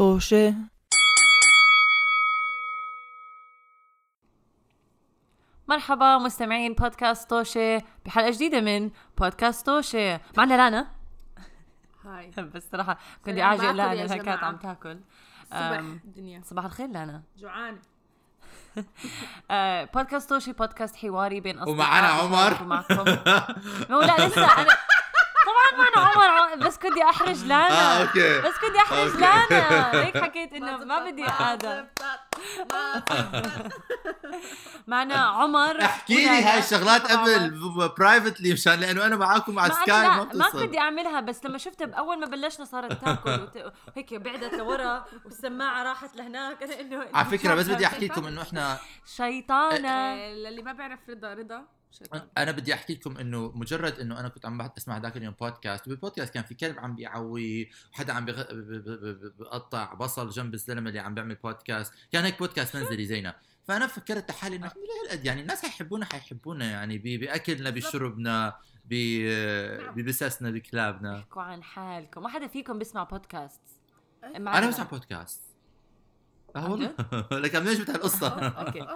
طوشة مرحبا مستمعين بودكاست توشة بحلقة جديدة من بودكاست توشة. معنا لانا هاي. بس صراحة كنت أعجب لأنا كانت. عم تاكل. صبح أم، الدنيا. صباح الخير لأنا. جوعان. آه، بودكاست توشي بودكاست حواري بين أصدقاء ومعنا عمر. ومعكم. لا لسه أنا طبعا معنا عمر. بس كنت أحرج لانا. آه okay. بس كنت أحرج okay. لانا. هيك حكيت إنه ما بدي هذا معنا عمر احكي لي ولانا. هاي الشغلات. قبل privately مشان لأنه أنا معاكم على ما أنا سكاي لا ما ما بتصل. كنت أعملها بس لما شفتها أول ما بلشنا صارت تاكل وت- وهيك بعدت لورا والسماعة راحت لهناك. أنا إنه على فكرة بس بدي أحكي لكم إنه إحنا شيطانة. آه، للي ما بيعرف رضا رضا. شيطان أنا بدي أحكي لكم إنه مجرد إنه أنا كنت عم بحط- اسمع ذاك اليوم بودكاست وبالبودكاست كان في كلب عم بيعوي وحدا عم بيغ- ب- ب- ب- ب- بقطع بصل جنب الزلمة اللي عم بيعمل بودكاست كان هيك بودكاست منزلي زينا فأنا فكرت لحالي إنه إحنا لهالقد يعني الناس حيحبونا حيحبونا يعني ب- بأكلنا بشربنا ب- ببسسنا بكلابنا. احكوا عن حالكم. ما حدا فيكم بيسمع بودكاست أنا بسمع بودكاست أه والله. لك عم نجبت هالقصه أوكي.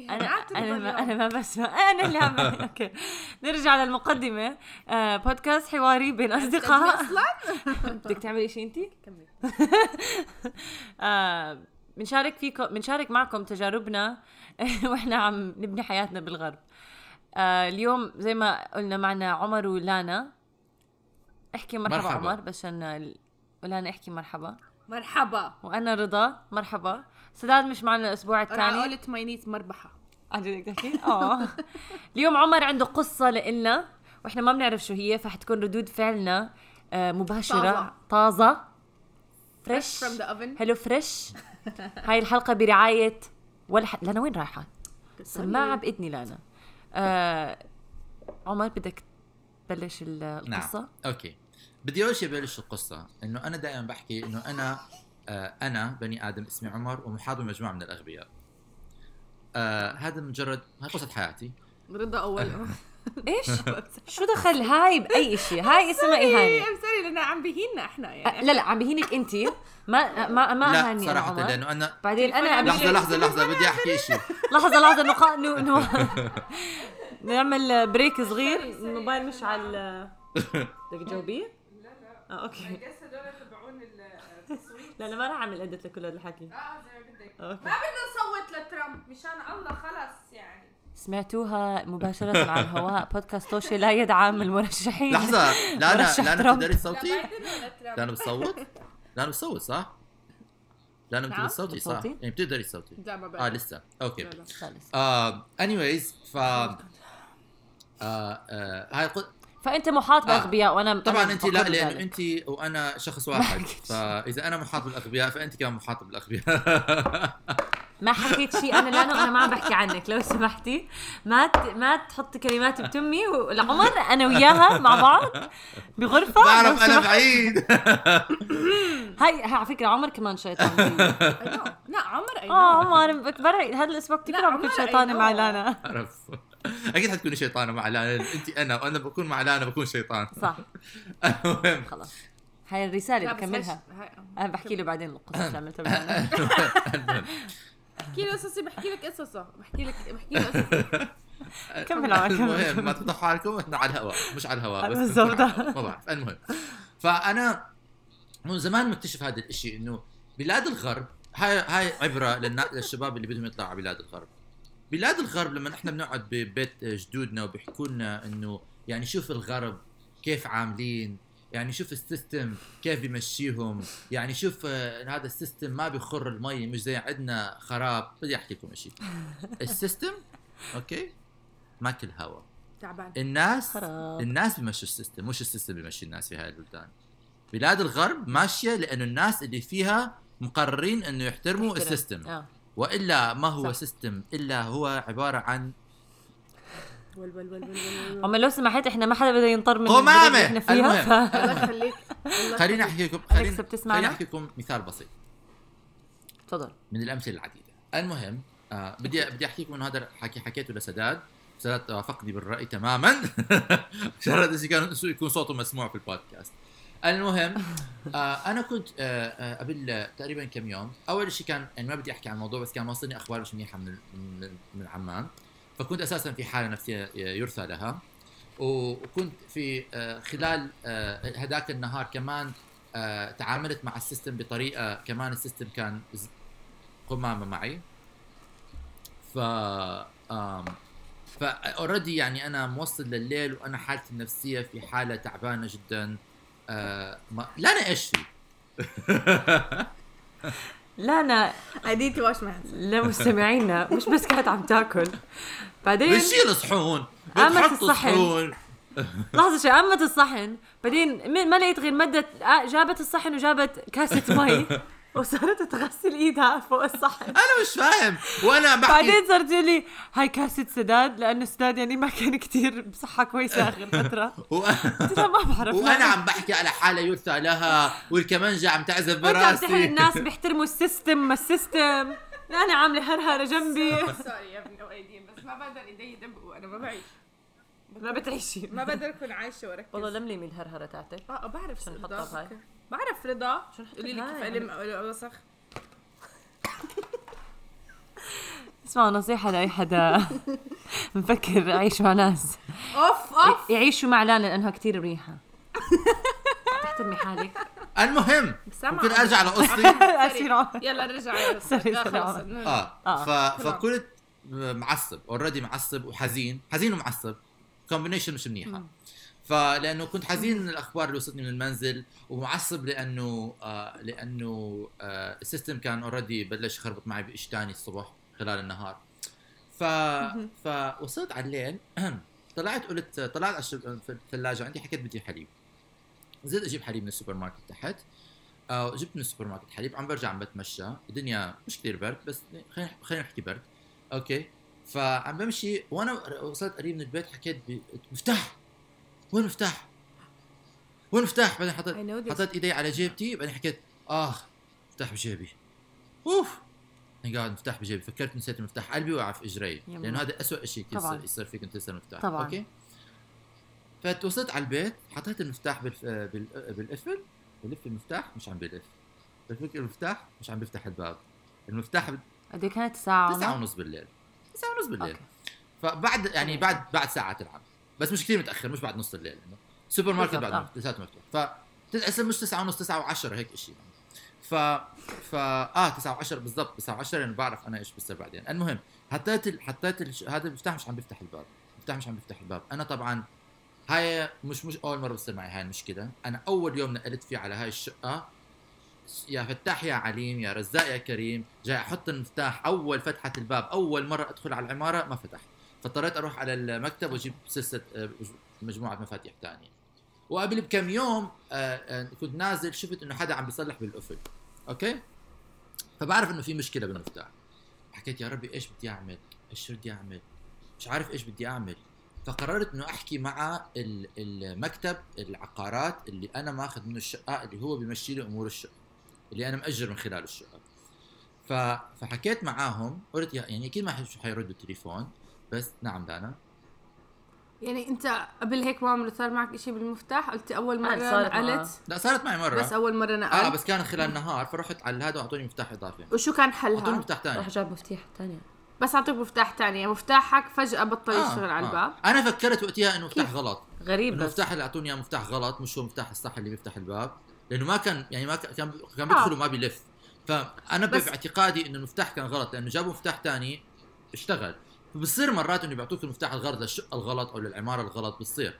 اوف أنا أنا ما. أنا ما بسمع. أنا اللي عم okay. نرجع للمقدمة. آه بودكاست حواري بين أصدقاء. بدك تعملي شيء انت؟ كملي. آه بنشارك فيكم بنشارك معكم تجاربنا وإحنا عم نبني حياتنا بالغرب. آه اليوم زي ما قلنا معنا عمر ولانا. احكي مرحبا, مرحبا. عمر بس عشان ال- ولانا احكي مرحبا. مرحبا. وأنا رضا مرحبا. سداد مش معنا الأسبوع أنا الثاني. قلت ماينيت مربحة. عن جد بدك تحكي؟ آه. اليوم عمر عنده قصة لإلنا وإحنا ما بنعرف شو هي فحتكون ردود فعلنا آه، مباشرة. طازة. fresh from the oven. Hello Fresh هاي الحلقة برعاية ولا حد لانا وين رايحة؟ سماعة بإذني لانا. آه عمر بدك تبلش القصة؟ نعم. Okay. بدي أول شيء بلش القصة إنه أنا دائما بحكي إنه أنا أنا بني آدم اسمي عمر ومحاط بمجموعه من الأغبياء. آه هذا مجرد هاي قصة حياتي. رضا أول. إيش؟ شو دخل هاي بأي شيء؟ هاي اسمها إهانة. I'm sorry لأن عم بهينا إحنا آه، يعني لا لا عم بهينك أنت. ما ما ما لا أهاني أنا صراحة عمر. لأنه أنا بعدين أنا لحظة لحظة لحظة بدي أحكي شيء لحظة لحظة نقا no no. نعمل break صغير. الموبايل مش على بدك تجاوبيه؟ آه okay. لا أنا ما راح أعمل edit لكل هذا الحكي. Okay. بدنا نصوت لترامب مشان الله خلص يعني. سمعتوها مباشرة على الهواء. بودكاست توشي لا يدعم المرشحين. لحظة. لانا لا أنا. بتقدري تصوتي؟ لا أنا بتصوت لا أنا بتصوت؟ صح؟ لا أنا نعم. بتصوتي صح؟ بتصوتي؟ يعني بتقدري تصوتي. لا ما آه بعرف. لسه. Okay. خلص. آه anyways ف آه آه هاي فأنت محاط آه. بأغبياء وأنا طبعا أنا انت لا لأنه ذلك. انت وأنا شخص واحد. فإذا أنا محاط بالأغبياء فانت كمان محاط بالأغبياء ما حكيت شيء أنا لأنه أنا ما عم بحكي عنك لو سمحتي ما ت... ما تحطي كلمات بتمي والعمر أنا وياها مع بعض بغرفة بعرف أنا. بعيد هاي هاي على فكرة عمر كمان شيطان. لا عمر اي آه عمر بتبرع هذا الأسبوع كثير عم بكون شيطانه مع. لانا أكيد حتكوني شيطانه مع لانا انت أنا وأنا بكون مع لانا بكون شيطان. صح. المهم. خلاص. هاي الرسالة بكملها. أنا بحكي له بعدين القصص اللي عملتها بحكي له قصصي بحكي لك قصصه بحكي لك بحكي له قصصي. كمل عمر كمل المهم ما تفضحوا حالكم إحنا على الهواء مش على الهواء بس بالضبط. ما بعرف. المهم. فأنا من زمان مكتشف هذا الشيء إنه بلاد الغرب هاي هاي عبرة للشباب اللي بدهم يطلعوا على بلاد الغرب. بلاد الغرب لما إحنا بنقعد ببيت جدودنا وبيحكوا لنا إنه يعني شوف الغرب كيف عاملين يعني شوف ال system كيف بيمشيهم يعني شوف آه، هذا ال system ما بيخر المي مش زي عندنا خراب. بدي أحكي لكم شيء ال system okay؟ ماكل هوا. تعبان. الناس خراب. الناس بيمشوا ال system مش ال system بيمشي الناس في هاي البلدان. بلاد الغرب ماشية لأنه الناس اللي فيها مقررين إنه يحترموا. ال system. آه. وإلا ما هو صح. system إلا هو عبارة عن ول ول ول ول ول عمر لو سمحت إحنا ما حدا بده ينطر من اللي إحنا فيها المهم. ف... الله يخليك. خليني. احكي لكم خليني احكي لكم مثال بسيط. تفضل. من الأمثلة العديدة. المهم آه بدي بدي احكي لكم إنه هذا الحكي حكيته لسداد. سداد وافقني بالرأي تماما. شرط إذا كان يكون صوته مسموع في البودكاست. المهم آه أنا كنت آه آه قبل آه، تقريبا كم يوم أول شيء كان يعني ما بدي أحكي عن الموضوع بس كان واصلني أخبار مش منيحه من من, عمان فكنت أساسا في حالة نفسية يرثى لها. وكنت في آه خلال آه هذاك النهار كمان آه تعاملت مع ال system بطريقة كمان ال system كان قمامة معي. ف ف already يعني أنا موصل لليل وأنا حالتي النفسية في حالة تعبانة جدا. آه ما لا أنا إيش في لانا عديتي واش معك لمستمعينا مش بس كانت عم تاكل. بعدين بتشيل صحون قامت بتحط. صحون. لحظة شوي قامت الصحن. بعدين ما لقيت غير مدت آه، جابت الصحن وجابت كاسة مي. وصارت تغسل إيدها فوق الصحن. أنا مش فاهم. وأنا بحكي بعدين صارت تقول لي هاي كاسة سداد لأنه سداد يعني ما كان كتير بصحة كويسة آخر فترة. و... قلت لها ما بعرف وأنا عم بحكي على حالة يرثى لها والكمانجه عم تعزف وأنت عم تحكي براسي الناس بيحترموا ال system ما ال system. لانا عاملة هرهرة جنبي. sorry يا ابني وايدين بس ما بقدر ايدي يدبقوا أنا ما بعيش. ما بتعيشي. ما بقدر أكون عايشة وأركز. والله لملمي الهرهرة تاعتك آه بعرف عشان رضا. نحطها بهاي. بعرف رضا. عشان نحط قولي لي. كيف الم وسخ اسمعوا نصيحة لأي حدا. مفكر يعيش مع ناس. أوف أوف. يعيشوا مع لانا لأنها كتير مريحة تحترمي حالك. المهم. ممكن أرجع لقصتي. يلا رجع سوري،. آه, آه. ف... فكنت معصب already معصب وحزين. حزين ومعصب. combination مش منيحة. فلأنه كنت حزين من الأخبار اللي وصلتني من المنزل ومعصب لأنه آه لأنه آه ال system كان already بلش يخربط معي بشيء ثاني الصبح خلال النهار. ف فوصلت على الليل طلعت قلت طلعت على الثلاجة عندي حكيت بدي حليب. نزلت أجيب حليب من السوبر ماركت تحت آه جبت من السوبر ماركت حليب عم برجع عم بتمشى. الدنيا مش كثير برد بس خلينا خلينا نحكي برد. Okay. فعم بمشي وأنا وصلت قريب من البيت حكيت مفتاح! وين المفتاح؟ وين المفتاح؟ بعدين حطيت. حطيت إيدي على جيبتي بعدين حكيت آه مفتاح بجيبي أوف أنا قاعد مفتاح بجيبي فكرت نسيت المفتاح قلبي وقع في إجري. لأنه هذا اسوء شيء. يصير يصير فيك انت تنسى المفتاح طبعاً. Okay فتوصلت على البيت حطيت المفتاح بالف... بال... بالقفل بلف المفتاح مش عم بلف بفك المفتاح مش عم بيفتح الباب المفتاح قد كانت ساعة تسعة ونص؟ ونص بالليل تسعة ونص بالليل okay. فبعد يعني بعد بعد ساعة تلعب بس مش كثير متأخر مش بعد نص الليل إنه سوبر ماركت بعد. لساته مفتوح. ف تسعة مش تسعة ونص تسعة وعشرة هيك شيء يعني. ف ف آه 9 و10 بالضبط 9 و10 لأنه بعرف أنا إيش بصير بعدين. المهم حطيت ال... حطيت ال... هذا المفتاح مش عم بيفتح الباب المفتاح مش عم بيفتح الباب. أنا طبعا هاي مش مش أول مرة بتصير معي هاي المشكلة. أنا أول يوم نقلت فيه على هاي الشقة يا فتاح يا عليم يا رزاق يا كريم جاي أحط المفتاح أول فتحه الباب أول مرة أدخل على العمارة ما فتح فاضطريت أروح على المكتب وأجيب سلسلة آه، مجموعة مفاتيح ثانية وقبل بكم يوم آه، آه، كنت نازل شفت إنه حدا عم بيصلح بالقفل. أوكي؟ فبعرف إنه في مشكلة بالمفتاح. حكيت يا ربي إيش بدي أعمل؟ إيش بدي اعمل مش عارف إيش بدي أعمل. فقررت إنه أحكي مع ال- المكتب العقارات اللي أنا ماخذ منه الشقة اللي هو بيمشي لي أمور الشقة اللي أنا مأجر من خلال الشقة. فحكيت معاهم قلت يعني أكيد ما حي- حيردوا التليفون بس نعم دانا. يعني انت قبل هيك ما عمره صار معك شيء بالمفتاح؟ قلت أول مرة آه، صارت نقلت لا صارت معي مرة. بس أول مرة آه نقلت بس كانت خلال النهار فرحت على هذا وأعطوني مفتاح إضافي. وشو كان أعطوني حلها؟ مفتاح ثاني. راح جاب مفتاح ثانية بس اعطوك مفتاح ثاني. مفتاحك فجأة بطل يشتغل على الباب. أنا فكرت وقتها إنه مفتاح غلط. غريب بس. المفتاح اللي أعطوني إياه مفتاح غلط مش هو مفتاح الصح اللي بيفتح الباب. لأنه ما كان يعني ما كان كان آه. بيدخل وما بيلف. فأنا باعتقادي إنه المفتاح كان غلط لأنه جابوا مفتاح ثاني اشتغل. فبصير مرات إنه بيعطوك المفتاح الغلط للشقه الغلط أو للعمارة الغلط بتصير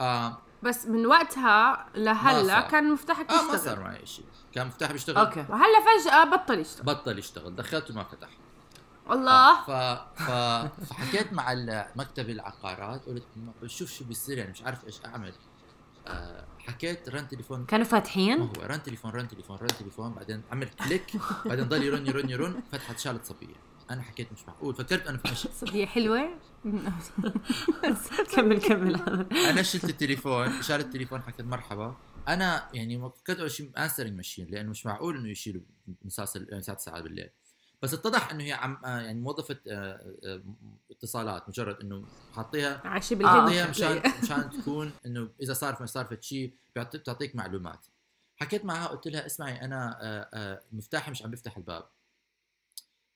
آه, بس من وقتها ما لهلا. كان مفتاحك آه ما صار معي شيء كان مفتاح بيشتغل. Okay. وهلأ فجأة بطل يشتغل. بطل يشتغل. دخلته ما فتح. الله ف... ف... فحكيت مع مكتب العقارات قلت بشوف شو بيصير يعني مش عارف إيش أعمل. آه حكيت رن تليفون. كانوا ما فاتحين هو رن تليفون رن تليفون رن تليفون بعدين عمل click بعدين ضل يرن يرن يرن فتحت شالت صبية. أنا حكيت مش معقول فكرت أنا مش صدية حلوة؟ كمل كمل. أنا شلت التليفون شالت التليفون حكيت مرحبا. أنا يعني ما فكرت أول شيء انسرنج ماشين لأنه مش معقول إنه يشيلوا مساس ال- ساعات ساعات بالليل. بس اتضح إنه هي عم آه، يعني موظفة آه، آه، اتصالات مجرد إنه حاطيها عايشة آه. بالهند حاطيها مشان مشان تكون إنه إذا صار صار فت شيء بتعطيك معلومات. حكيت معها قلت لها اسمعي أنا آه، آه، مفتاحي مش عم بيفتح الباب.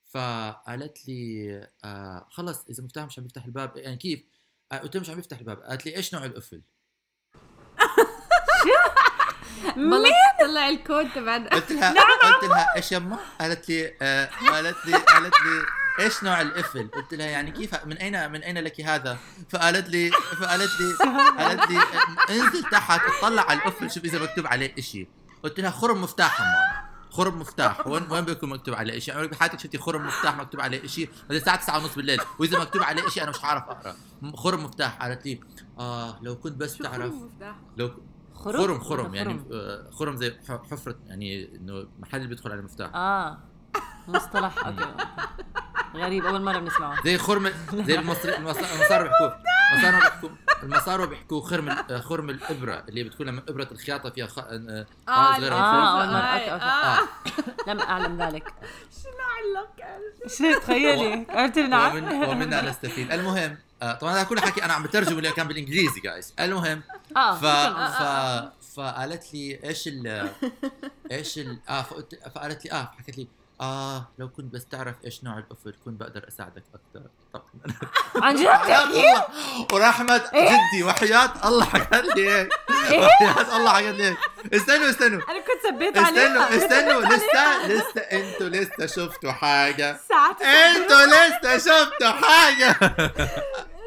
فقالت لي آه خلص إذا مفتاح مش عم بيفتح الباب يعني كيف؟ آه، قلت لها مش عم بيفتح الباب قالت لي إيش نوع القفل؟ والله طلع الكود تبع قلت لها قلت لها إيش يما؟ قالت لي آه قالت لي قالت لي إيش نوع القفل؟ قلت لها يعني كيف من أين من أين لك هذا؟ فقالت لي فقالت لي قالت لي انزل تحت اطلع على القفل شوف إذا مكتوب عليه إشي قلت لها خرم مفتاح ماما خرم مفتاح. وين وين بيكون مكتوب عليه شيء عمرك بحياتك شفتي خرم مفتاح مكتوب عليه شيء هذه الساعة 9 ونص بالليل. وإذا مكتوب عليه شيء أنا مش عارف أقرأ. خرم مفتاح قالت لي آه لو كنت بس شو تعرف. مفتاح؟ لو خرم خرم خرم يعني آه، خرم زي حفرة يعني إنه محل بيدخل على المفتاح. آه. مصطلح. Okay. غريب. أول مرة بنسمعه. زي خرم زي المصري المص- المصاروا المصاروا بيحكوا المصاروا بيحكوا خرم آه، خرم الإبرة اللي بتكون لما إبرة الخياطة فيها خ... آه، آه. آه، مرة. هاي، okay، okay. آه. لم أعلم ذلك شنو علق شو تخيلي قلت لي نعم ومن ومنا نستفيد المهم آه، طبعا هذا كل حكي أنا عم بترجم اللي كان بالإنجليزي جايز المهم آه ف. ف فقالت لي إيش ال إيش ال آه فقلت فقالت لي آه حكت لي آه لو كنت بس تعرف إيش نوع القفل كنت بقدر أساعدك أكثر طب. عن جد؟ الله. ورحمة جدي وحياة الله حكت لي هيك وحياة الله حكت لي هيك استنوا استنوا. أنا كنت سبيت استنوا عليها استنوا. لسه لسه أنتوا لسه شفتوا حاجة. أنتوا لسه شفتوا حاجة.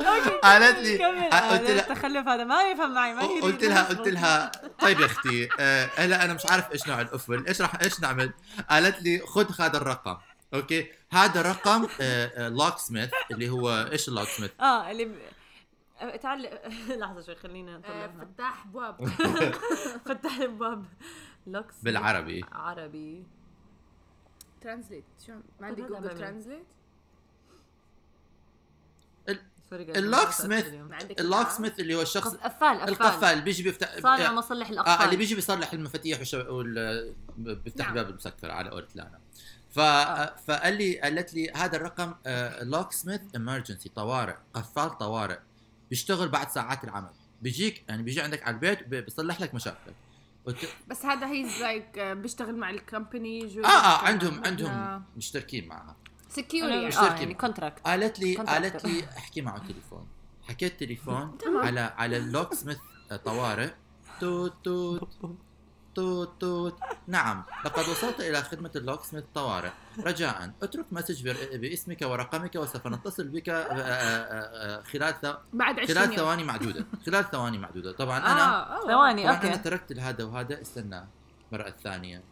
قالت لي كمل قلت لها التخلف هذا ما يفهم معي ما يريد قلت لها قلت لها طيب يا أختي آه، هلا أنا مش عارف إيش نوع القفل إيش راح إيش نعمل؟ قالت لي خذ هذا الرقم okay؟ هذا رقم locksmith اللي هو إيش ال locksmith آه اللي. تعال لحظة شوي خلينا آه، نطلعها. فتاح بواب. فتح الباب locks بالعربي. عربي. translate شو؟ ما عندي Google. Translate ال locksmith ال lock؟ smith اللي هو الشخص قف- قفال قفال القفال اللي بيجي بيفتح صانع آه، مصلح آه اللي الاقفال بيجي بيصلح المفاتيح. وال... بيفتح نعم. المسكر على قولة لانا ف... آه. فقال لي قالت لي هذا الرقم locksmith emergency طوارئ قفال طوارئ بيشتغل بعد ساعات العمل بيجيك يعني بيجي عندك على البيت بي- بيصلح لك مشاكلك قلت بس هذا he's like بيشتغل مع ال company جو آه آه عندهم عندهم مشتركين معها security آه يعني يعني contract قالت لي قالت. لي أحكي معه تليفون. حكيت تليفون. على على ال locksmith طوارئ. توت توت توت توت. نعم. لقد وصلت إلى خدمة ال locksmith طوارئ. رجاء. اترك message باسمك ورقمك وسوف نتصل بك آه، آه، آه، آه، خلال بعد 20 خلال ثواني معدودة. خلال ثواني معدودة. طبعا أنا آه. ثواني طبعا أنا تركت هذا وهذا. استنى. مرة الثانية.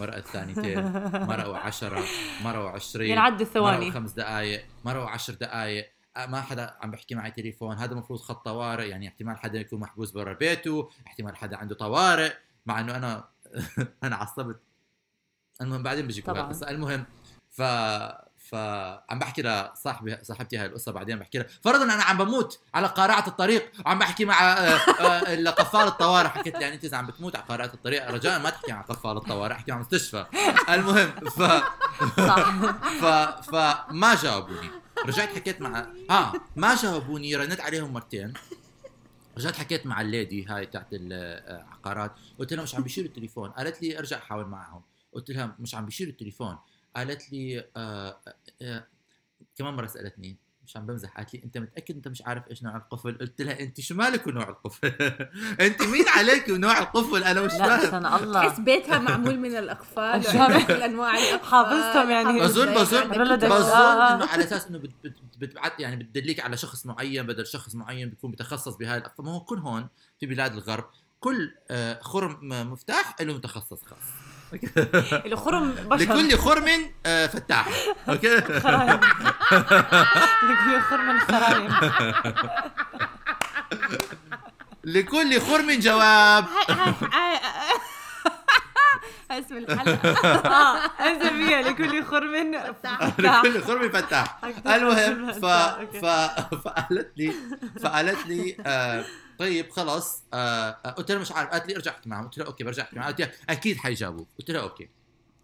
مرة الثانيتين مرة وعشرة مرة وعشرين ينعد مرة الثواني وخمس دقائق مرة وعشر دقائق ما حدا عم بحكي معي تليفون. هذا المفروض خط طوارئ يعني احتمال حدا يكون محبوس برا بيته احتمال حدا عنده طوارئ مع إنه أنا أنا عصبت. المهم بعدين بيجي كل طبعاً. القصة المهم ف فعم بحكي لصاحبي صاحبتي هاي القصة بعدين بحكي لها فرضا أنا عم بموت على قارعة الطريق وعم بحكي مع آه، آه، قفال الطوارئ. حكيت لي يعني أنت إذا عم بتموت على قارعة الطريق رجاء ما تحكي مع قفال الطوارئ احكي مع مستشفى. المهم ف ف فما جاوبوني. رجعت حكيت مع آه ما جاوبوني رنت عليهم مرتين. رجعت حكيت مع الليدي هاي تاعت العقارات قلت لها مش عم بيشيلوا التليفون. قالت لي ارجع حاول معهم. قلت لها مش عم بيشيلوا التليفون. قالت لي آه آه آه كمان مرة سألتني مش عم بمزح قالت لي أنت متأكد أنت مش عارف إيش نوع القفل؟ قلت لها أنت شو مالك ونوع القفل؟ أنت مين عليك ونوع القفل؟ أنا مش لا فاهم سنة الله. تحس بيتها معمول من الأقفال كل انواع الأقفال؟ حافظتهم يعني. بظن بظن. بظن. إنه على أساس إنه بت- بت- بتبعت يعني بتدليك على شخص معين بدل شخص معين بيكون متخصص بهاي الأقفال ما هو كل هون في بلاد الغرب كل خرم مفتاح له متخصص خاص. الخرم بشر. لكل خرم آه، فتاح أوكي. لكل خرم خرايم. لكل خرم جواب. اسم الحلقة. آه انت فيها لكل خرم لكل خرم فتاح المهم ف... ف... فقالت لي فقالت لي آه طيب خلص آه آه، قلت لها مش عارف. قالت لي ارجع احكي معهم. قلت لها okay برجع احكي معهم. قالت لي أكيد حيجاوبوك. قلت لها okay.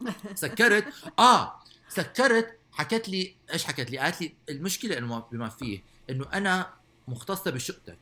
سكرت. آه سكرت. حكت لي إيش حكت لي؟ قالت لي المشكلة إنه بما فيه إنه أنا مختصة بشقتك.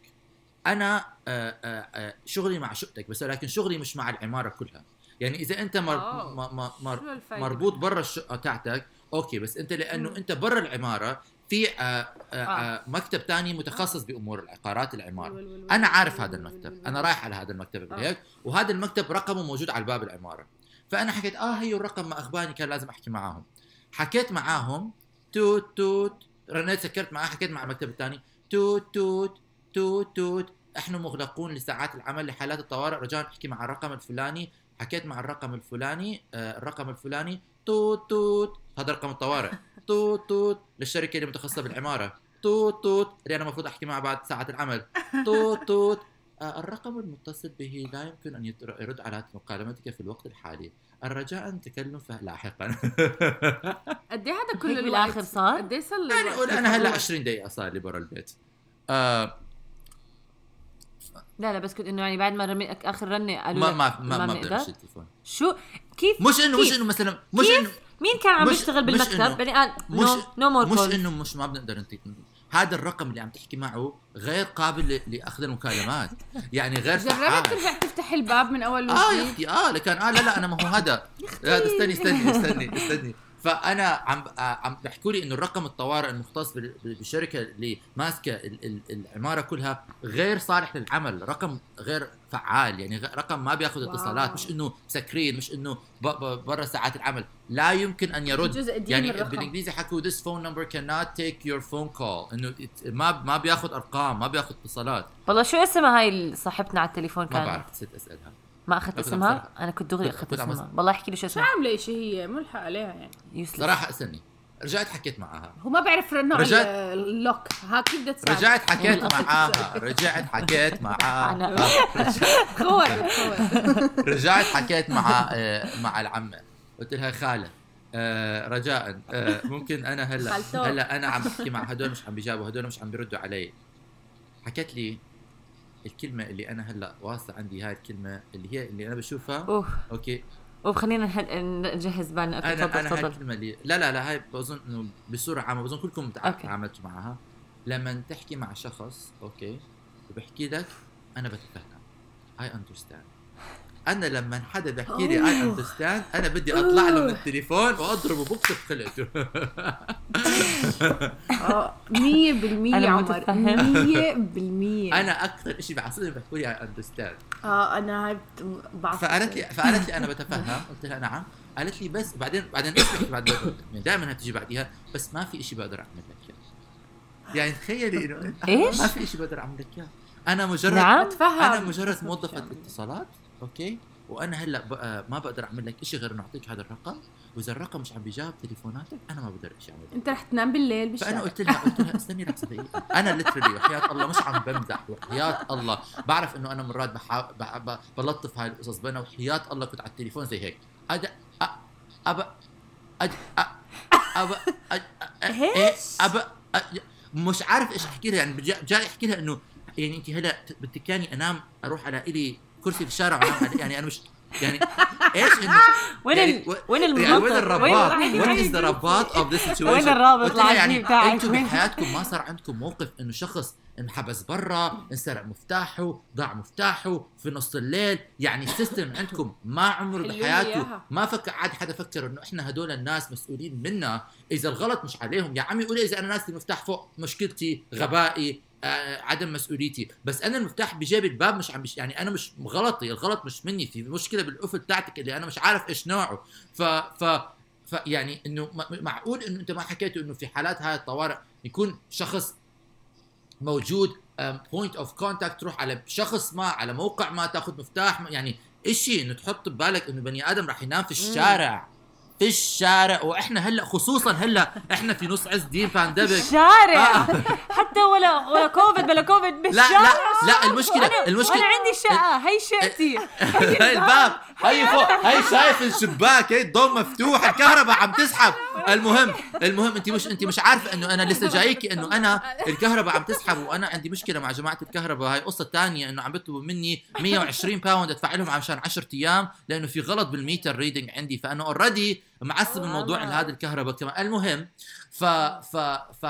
أنا آه شغلي مع شقتك بس ولكن شغلي مش مع العمارة كلها. يعني إذا أنت مر... مر... مربوط؟ برا الشقة تاعتك okay بس أنت لأنه. أنت برا العمارة في آه آه آه. مكتب تاني متخصص بأمور العقارات العمارة. أنا عارف هذا المكتب. أنا رايح على هذا المكتب. هيك وهذا المكتب رقمه موجود على الباب العمارة. فأنا حكيت آه هي الرقم ما أخباني كان لازم أحكي معاهم. حكيت معاهم توت توت رنيت سكرت معاه حكيت مع المكتب الثاني توت توت توت توت. إحنا مغلقون لساعات العمل لحالات الطوارئ. رجاء أحكي مع الرقم الفلاني. حكيت مع الرقم الفلاني آه الرقم الفلاني توت توت. هذا رقم الطوارئ. توت توت للشركة اللي متخصصة بالعمارة. توت توت اللي أنا المفروض أحكي معه بعد ساعة العمل. توت توت. آه، الرقم المتصل به لا يمكن أن يرد على مكالمتك في الوقت الحالي. الرجاء التكلم فيه لاحقا. قد إيه هذا كل هيك الوقت؟ بالآخر صار؟ قد إيه صار يعني أنا هلأ 20 دقيقة صار لي برا البيت. آه لا لا بس كنت إنه يعني بعد ما رميت آخر رنة قالوا ما ما ما, ما التليفون. شو؟ كيف مش انه مش؟ إنه مثلا مش؟ انه مين كان عم مش بالمكتب؟ قال مش نو نو مور مش إنه مش ما بنقدر نعطيك هذا الرقم اللي عم تحكي معه غير قابل ل- لأخذ المكالمات. يعني غير جربت ترجع تفتح الباب من أول آه يا وجديد؟ أختي آه لكن آه لا لا أنا ما هو هذا. لا استني استني استني استني. فأنا عم آه، عم بيحكوا لي إنه الرقم الطوارئ المختص بال- بالشركة اللي ماسكة ال- ال- العمارة كلها غير صالح للعمل رقم غير فعال يعني رقم ما بياخذ. اتصالات مش إنه مسكرين مش إنه برا ساعات العمل. لا يمكن أن يرد. جزء يعني الرقم. بالإنجليزي حكوا this phone number cannot take your phone call إنه ما ما بياخذ أرقام ما بياخذ اتصالات. والله شو اسمها هاي صاحبتنا على التليفون ما كانت؟ بعرف نسيت أسألها. ما أخذت اسمها. أنا كنت دغري كنت- أخذت اسمها. والله احكي لي شو اسمها. عاملة شيء هي ملحق عليها يعني. يوسلس صراحة استني رجعت حكيت معها. هو ما بيعرف رنه على رجعت- اللوك. ها كيف بدها تساعد رجعت حكيت معاها رجعت حكيت معاها. خور خور رجعت حكيت مع آه، مع العمة. قلت لها خالة آه، رجاء آه، ممكن أنا هلا. هلأ أنا عم بحكي مع هدول مش عم بيجاوبوا هدول مش عم بيردوا علي. حكت لي الكلمة اللي أنا هلأ واصلة عندي هاي الكلمة اللي هي اللي أنا بشوفها. oh okay. oh خلينا نجهز بالنا okay أنا تفضل أنا هاي الكلمة اللي لا لا لا هاي بظن إنه بصورة عامة بظن كلكم. تعاملتوا معها. لما تحكي مع شخص okay وبحكي لك أنا بتفهم. I understand أنا لما حدا بيحكي لي I understand أنا بدي أطلع له من التليفون وأضربه بوكس بخلقته. آه 100% أنا عمر متفهم. 100% أنا أكثر شيء بعصبني بيحكوا لي I understand آه أنا هاي بعرف فقالت لي فقالت لي أنا بتفهم. قلت لها نعم. قالت لي بس بعدين بعدين إيش بحكي بعد يعني دائما بتيجي بعديها. بس ما في شيء بقدر أعمل لك إياه. يعني تخيلي إنه إيش؟ ما في شيء بقدر أعمل لك إياه. أنا مجرد نعم. أنا مجرد موظفة اتصالات. okay؟ وأنا هلأ بقى ما بقدر أعمل لك شيء غير إنه أعطيك هذا الرقم وإذا الرقم مش عم بيجاوب تليفوناتك أنا ما بقدر شيء اعمل أنت رح تنام بالليل بالشارع فأنا قلت لها قلت لها استني لحظه دقيقه أنا literally وحياة الله مش عم بمزح وحياة الله. بعرف إنه أنا مرات بحا... بح... ب... بلطف هاي القصص بيننا وحياة الله كنت على التليفون زي هيك. أد... أ... أب... أد... أ... أب... أد... أ... إيه؟ أب... أ... مش عارف إيش أحكي لها يعني جاي أحكي لها إنه يعني أنت هلأ بدك كاني أنام أروح على الي كرسي في الشارع يعني أنا مش يعني إيش انه وين يعني وين يعني المنطق وين الرباط؟ وين- وين is the رباط of this situation؟ وين الرابط العجيب تاعك؟ أنتم وين؟ بحياتكم ما صار عندكم موقف إنه شخص انحبس برا، انسرق مفتاحه، ضاع مفتاحه في نص الليل، يعني ال system عندكم ما عمره بحياته. ما فكر عاد حدا فكر إنه إحنا هدول الناس مسؤولين منا، إذا الغلط مش عليهم، يا عمي قولي إذا أنا ناسي المفتاح فوق مشكلتي، غبائي، عدم مسؤوليتي، بس أنا المفتاح بجيب الباب مش عم بش يعني أنا مش غلطي، الغلط مش مني، في مشكلة بالقفل تاعتك اللي أنا مش عارف إيش نوعه، ف ف فيعني إنه معقول إنه أنت ما حكيتوا إنه في حالات هاي الطوارئ يكون شخص موجود point of contact تروح على شخص ما على موقع ما تاخذ مفتاح يعني إشي إنه تحط ببالك إنه بني آدم راح ينام في الشارع. في الشارع وإحنا هلأ خصوصا هلأ إحنا في نص عز دين pandemic الشارع؟ آه. حتى ولا ولا كوفيد بلا كوفيد لا بالشارع؟ لا لا المشكلة أنا- المشكلة وأنا عندي شقة. هي شقتي. هاي الباب. هاي فوق هاي شايف الشباك هي الضوء مفتوح الكهرباء عم تسحب. المهم المهم انت مش انت مش عارفة إنه أنا لسه جايكي إنه أنا الكهرباء عم تسحب وأنا عندي مشكلة مع جماعة الكهرباء. هاي قصة تانية إنه عم بيطلبوا مني 120 pound أدفع لهم عشان 10 أيام لأنه في غلط بال meter reading عندي. فأنا already معصب آه. الموضوع ان هذا الكهرباء كمان. المهم ف ف ف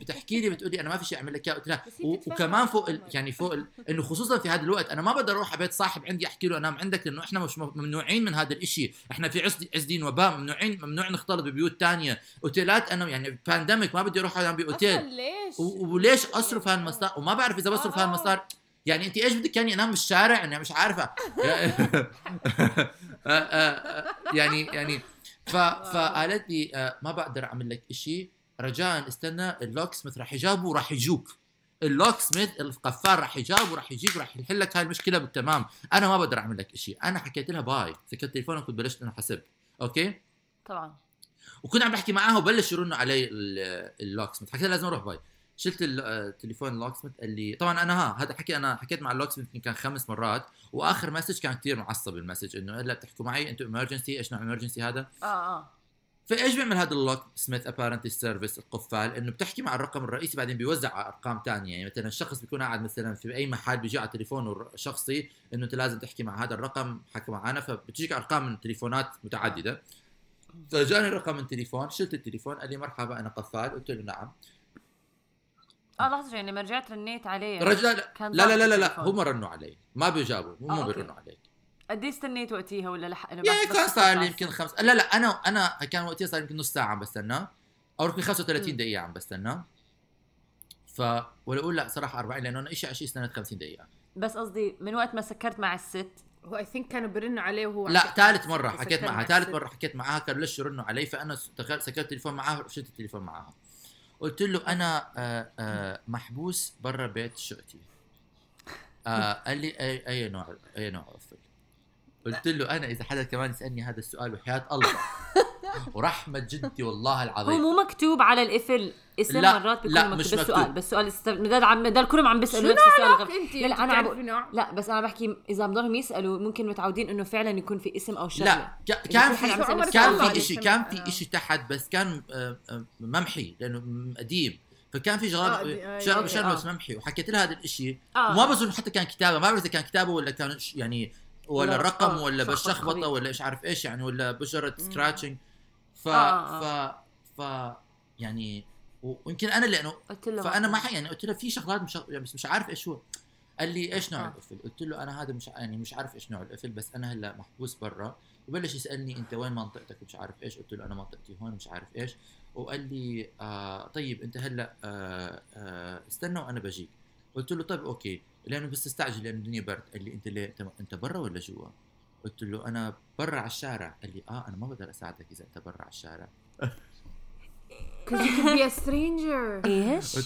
بتحكي لي بتقولي أنا ما في شيء أعمل لك إياه. قلت لها وكمان فوق ال... يعني فوق ال... إنه خصوصا في هذا الوقت أنا ما بقدر أروح على بيت صاحب عندي أحكي له انام عندك لأنه إحنا مش ممنوعين من هذا الإشي. إحنا في عز عز دين وباء ممنوعين ممنوع نختلط ببيوت تانية. أوتيلات أنا يعني pandemic ما بدي أروح انام بأوتيل. ليش؟ و- وليش أصرف هالمصاري وما بعرف إذا بصرف آه. هالمصاري يعني انت إيش بدك يعني أنام بالشارع أنا مش عارفة. آه، آه، يعني يعني ف فقالت لي آه، ما بقدر أعمل لك إشي. رجاء استنى ال locksmith راح يجابه وراح يجوك. ال locksmith القفال راح يجاب وراح يجيك وراح يحل لك هاي المشكلة بالتمام. أنا ما بقدر أعمل لك إشي. أنا حكيت لها bye. سكرت تليفون وكنت بلشت أنا حسب. أوكي؟ طبعا. وكنت عم بحكي معاه وبلش يرنوا علي ال- ال locksmith حكيت له لازم أروح bye. شلت ال- آه، ال locksmith قال لي طبعا أنا ها هذا حكي أنا حكيت مع ال locksmith يمكن كان خمس مرات وآخر message كان كثير معصب ال message إنه هلا بتحكوا معي أنتم emergency إيش نوع امرجنسي هذا؟ آه آه. فإيش بيعمل هذا ال locksmith apparently service القفال؟ إنه بتحكي مع الرقم الرئيسي بعدين بيوزع على أرقام ثانية يعني مثلا الشخص بيكون قاعد مثلا في أي محل بيجي على تليفونه الشخصي إنه أنت لازم تحكي مع هذا الرقم حكى معنا فبتجيك أرقام من تليفونات متعددة. فجاني رقم من تليفون شلت التليفون قال لي مرحبا أنا قفال. قلت له نعم. آه لحظة شوي لما رجعت رنيت عليه. لا كان لا لا لا, لا, لا هم رنوا علي ما بيجابوا هم آه،. بيرنوا عليك. قد إيه استنيت وقتيها ولا لح... أنا يعني بس- كان صار لي. يمكن خمس لا لا أنا أنا كان وقتها صار يمكن نص ساعة عم بستنى أو يمكن 35 مم. دقيقة عم بستنى ف ولا أقول لا صراحة 40 لأنه أنا شيء شيء استنيت 50 دقيقة. بس قصدي من وقت ما سكرت مع الست. هو I think كانوا بيرنوا عليه وهو لا ثالث مرة حكيت كان معها. مع ثالث. مرة حكيت معاها كانوا ليش يرنوا علي؟ فأنا سكرت التليفون معاها شلت التليفون معاها قلت له أنا آه آه محبوس برا بيت شقتي. آه قال لي أي أي نوع أي نوع قفل؟ قلت له أنا إذا حدا كمان يسالني هذا السؤال وحياة الله ورحمة جدي والله هو العظيم مو مكتوب على القفل اسم لا، مرات بيكون لا، مكتوب مش بس سؤال مكتوب. بس سؤال است... ده عم ده كلهم عم بيسالوا نفس السؤال انت لا لا أنا عم نوع؟ لا بس أنا بحكي إذا بضلهم يسألوا ممكن متعودين إنه فعلا يكون في اسم أو شغلة لا كا- كان في كان السؤال في شيء. كان في. شيء تحت بس كان آه، آه، ممحي لأنه قديم فكان في شغلات آه، شغلة آه. بس ممحي وحكيت لها هذا الشيء آه. وما بظن حتى كان كتابة ما بعرف إذا كان كتابة ولا كان يعني ولا آه، ولا خبيث. ولا إيش عارف إيش يعني ولا بشرة سكراتشنج ف آه، ف ف يعني ويمكن أنا لأنه فأنا ما يعني قلت له في شغلات مش يعني بس مش عارف إيش هو. قال لي إيش نوع آه. القفل؟ قلت له أنا هذا مش يعني مش عارف إيش نوع القفل بس أنا هلأ محبوس برا. وبلش يسألني أنت وين منطقتك؟ مش عارف إيش. قلت له أنا منطقتي هون مش عارف إيش. وقال لي آه طيب أنت هلأ آه آه استنى وأنا بجيك. قلت له طيب أوكي. لأنه بس استعجل لأنه الدنيا برد قال لي أنت ليه أنت أنت برا ولا جوا؟ قلت له أنا برا على الشارع قال لي آه أنا ما بقدر أساعدك إذا أنت برا على الشارع Because he could be a stranger. إيش؟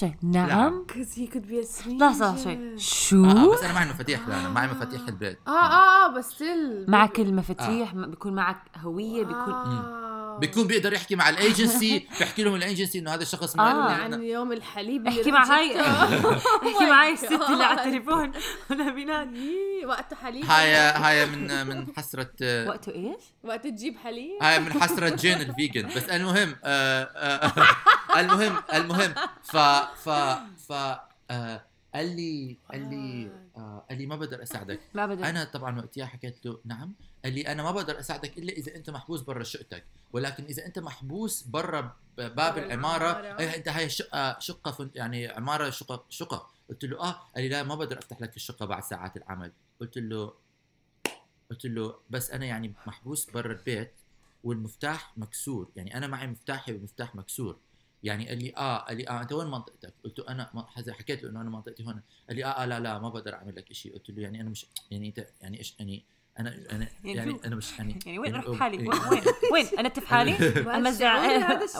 شوي نعم Because he could be a stranger. لحظة شوي شو؟ آه, آه بس أنا معي مفاتيح لا أنا معي مفاتيح البيت آه آه آه بس still معك المفاتيح م- بيكون معك هوية بيكون آه. بيكون بيقدر يحكي مع الايجنسي بيحكي لهم الايجنسي إنه هذا الشخص من آه. عن يوم الحليب احكي مع هاي جبته. احكي معي الست اللي على. التليفون وأنا بينادي إيه، وقت حليب هاي هاي من من حسرة وقته إيش؟ وقت تجيب حليب هاي من حسرة جين الفيجن بس المهم آه آه المهم المهم ف ف ف آه قال لي قال لي آه. قال لي ما بقدر أساعدك. ما بدي أنا طبعا وقتها حكيت له نعم. قال لي أنا ما بقدر أساعدك إلا إذا أنت محبوس برا شقتك. ولكن إذا أنت محبوس برا باب العمارة العمارة. أي أنت هاي شقه شقة فن- يعني عمارة شقة شقة. قلت له آه. قال لي لا ما بقدر أفتح لك الشقة بعد ساعات العمل. قلت له قلت له بس أنا يعني محبوس برا البيت والمفتاح مكسور. يعني أنا معي مفتاحي والمفتاح مكسور. يعني قال لي آه قال لي آه أنت وين منطقتك؟ قلت له أنا حكيت له إنه أنا منطقتي هون قال لي آه, آه لا لا ما بقدر أعمل لك شيء قلت له يعني أنا مش يعني أنت يعني إيش يعني أنا أنا يعني يعني؟ أنا مش يعني يعني وين أروح أو- بحالي؟ إيه. وين وين وين أنا في حالي؟ امزع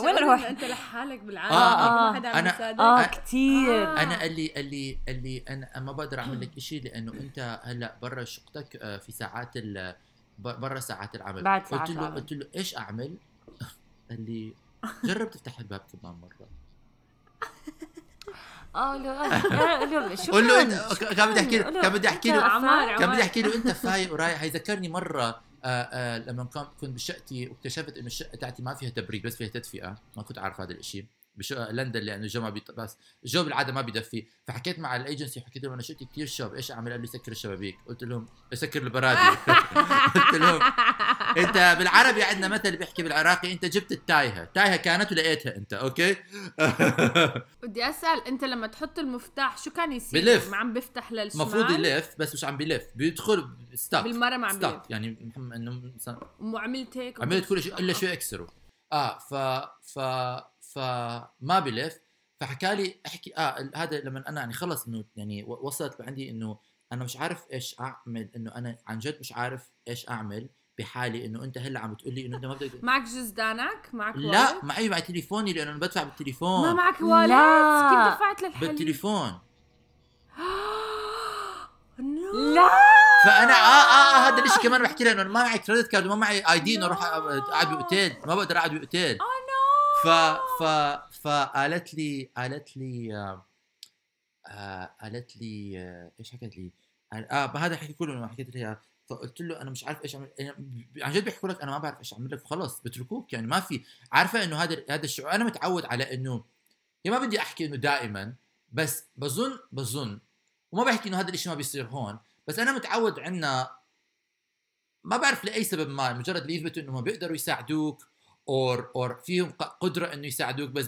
وين أروح؟ أنت لحالك بالعالم آه، آه. عم أنا- يساعدك آه آه. كثير آه. أنا قال لي قال لي قال لي أنا ما بقدر أعمل لك شيء لأنه أنت هلأ برا شقتك آه، في ساعات ال ب- برا ساعات العمل بعد ساعات قلت له. قلت له إيش أعمل؟ قال لي جرب تفتح الباب كمان مرة. آه لا. لا شو قول له أنت كان بدي أحكي له كان بدي أحكي له كان بدي أحكي له أنت فايق ورايح. هيذكرني مرة آه آه لما كنت بشقتي واكتشفت إنه الشقة تاعتي ما فيها تبريد بس فيها تدفئة. ما كنت عارف هذا الشيء بشقه لندن لأنه الجو ما بيط... بس الجو بالعادة ما بيدفي. فحكيت مع الأيجنسي حكيت لهم أنا شقتي كثير شاب إيش أعمل؟ قال لي سكر الشبابيك. قلت لهم سكر البرادي. قلت لهم انت بالعربي عندنا مثل بيحكي بالعراقي انت جبت التايهة. تايهه كانت ولقيتها انت أوكي؟ بدي أسأل انت لما تحط المفتاح شو كان يصير؟ بلف. ما عم بفتح للشمال؟ المفروض يلف بس مش عم بيلف. بيدخل stuck بالمرة ما عم بلف يعني إنه وعملت هيك عملت كل شيء إلا شو يكسره آه ف ف ف ما بلف. فحكى لي احكي آه هذا لما أنا يعني خلص إنه يعني وصلت عندي إنه أنا مش عارف إيش أعمل إنه أنا عن جد مش عارف إيش أعمل. بحالي إنه أنت هلأ عم بتقول لي إنه أنت ما بدك معك جزدانك معك لا؟ معي معي تليفوني لأنه أنا بدفع ما بالتليفون معك والد؟ لا. كيف دفعت للحليب؟ بالتليفون. no. لا. فأنا آه آه, آه هذا الشيء كمان بحكي لها إنه أنا ما معي credit card وما معي ID إنه أروح أقعد بأوتيل. ما بقدر أقعد بأوتيل. oh ف ف فقالت لي قالت لي آه آه قالت لي آه إيش حكت لي؟ آه هذا الحكي كله لما حكيت لها. فقلت له أنا مش عارف إيش أعمل ب- عن جد بيحكوا لك أنا ما بعرف إيش أعمل لك وخلص بتركوك يعني ما في عارفة إنه هذا هذا الشعور أنا متعود على إنه يا ما بدي أحكي إنه دائما بس بظن بظن وما بحكي إنه هذا الشيء ما بيصير هون بس أنا متعود عنا ما بعرف لأي سبب ما مجرد اللي يثبتوا انهم بيقدروا يساعدوك or or فيهم قدرة إنه يساعدوك بس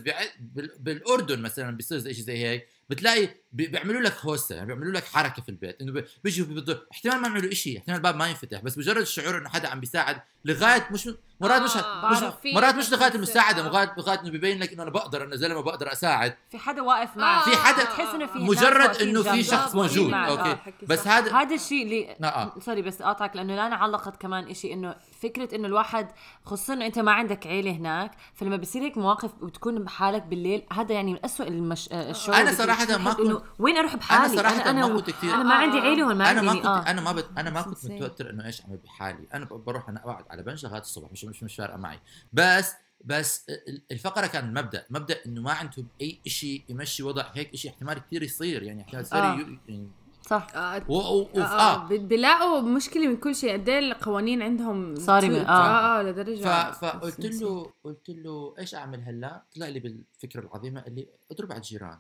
بالأردن مثلا بيصير زي شيء زي هيك بتلاقي بيعملوا لك هوسة يعني بيعملوا لك حركة في البيت إنه بي- بيجوا بيض- احتمال ما يعملوا شيء احتمال الباب ما ينفتح بس مجرد الشعور إنه حدا عم بيساعد لغاية مش مرات مش آه، مش مرات مش لغاية المساعدة آه. لغايه لغاية إنه بيبين لك إنه أنا بقدر أنا زلمة بقدر أساعد في حدا واقف معك آه، في حدا- تحس إنه في مجرد إنه في. شخص واقفين موجود. okay آه، بس. هذا هذا الشيء اللي آه، آه. sorry بس اقاطعك لأنه لانا علقت كمان إشي إنه فكرة إنه الواحد خصوصا إنه أنت ما عندك عيلة هناك فلما بصير هيك مواقف وتكون بحالك بالليل هذا يعني من أسوأ المش... آه، الشعور صراحة بتحس ما كنت- وين أروح بحالي أنا ما أنا كنت كتير- أنا ما عندي آه. عيلة هون ما أنا ما كنت آه. أنا ما بت... أنا ما كنت. متوتر إنه إيش اعمل بحالي أنا بروح أنا أقعد على بنش لغاية الصبح مش مش مش فارقة معي بس بس ال- الفقرة كان مبدأ مبدأ إنه ما عندهم أي شيء يمشي وضع هيك شيء احتمال كثير يصير يعني احتمال يصير آه. ي- يعني صح آه، و... و... و... آه. آه. ب- بيلاقوا مشكلة من كل شيء قد إيه القوانين عندهم صارمة، بتفوت. آه. آه آه لدرجة ف... فقلت له قلت له إيش أعمل هلأ؟ طلع لي بالفكرة العظيمة اللي أضرب على الجيران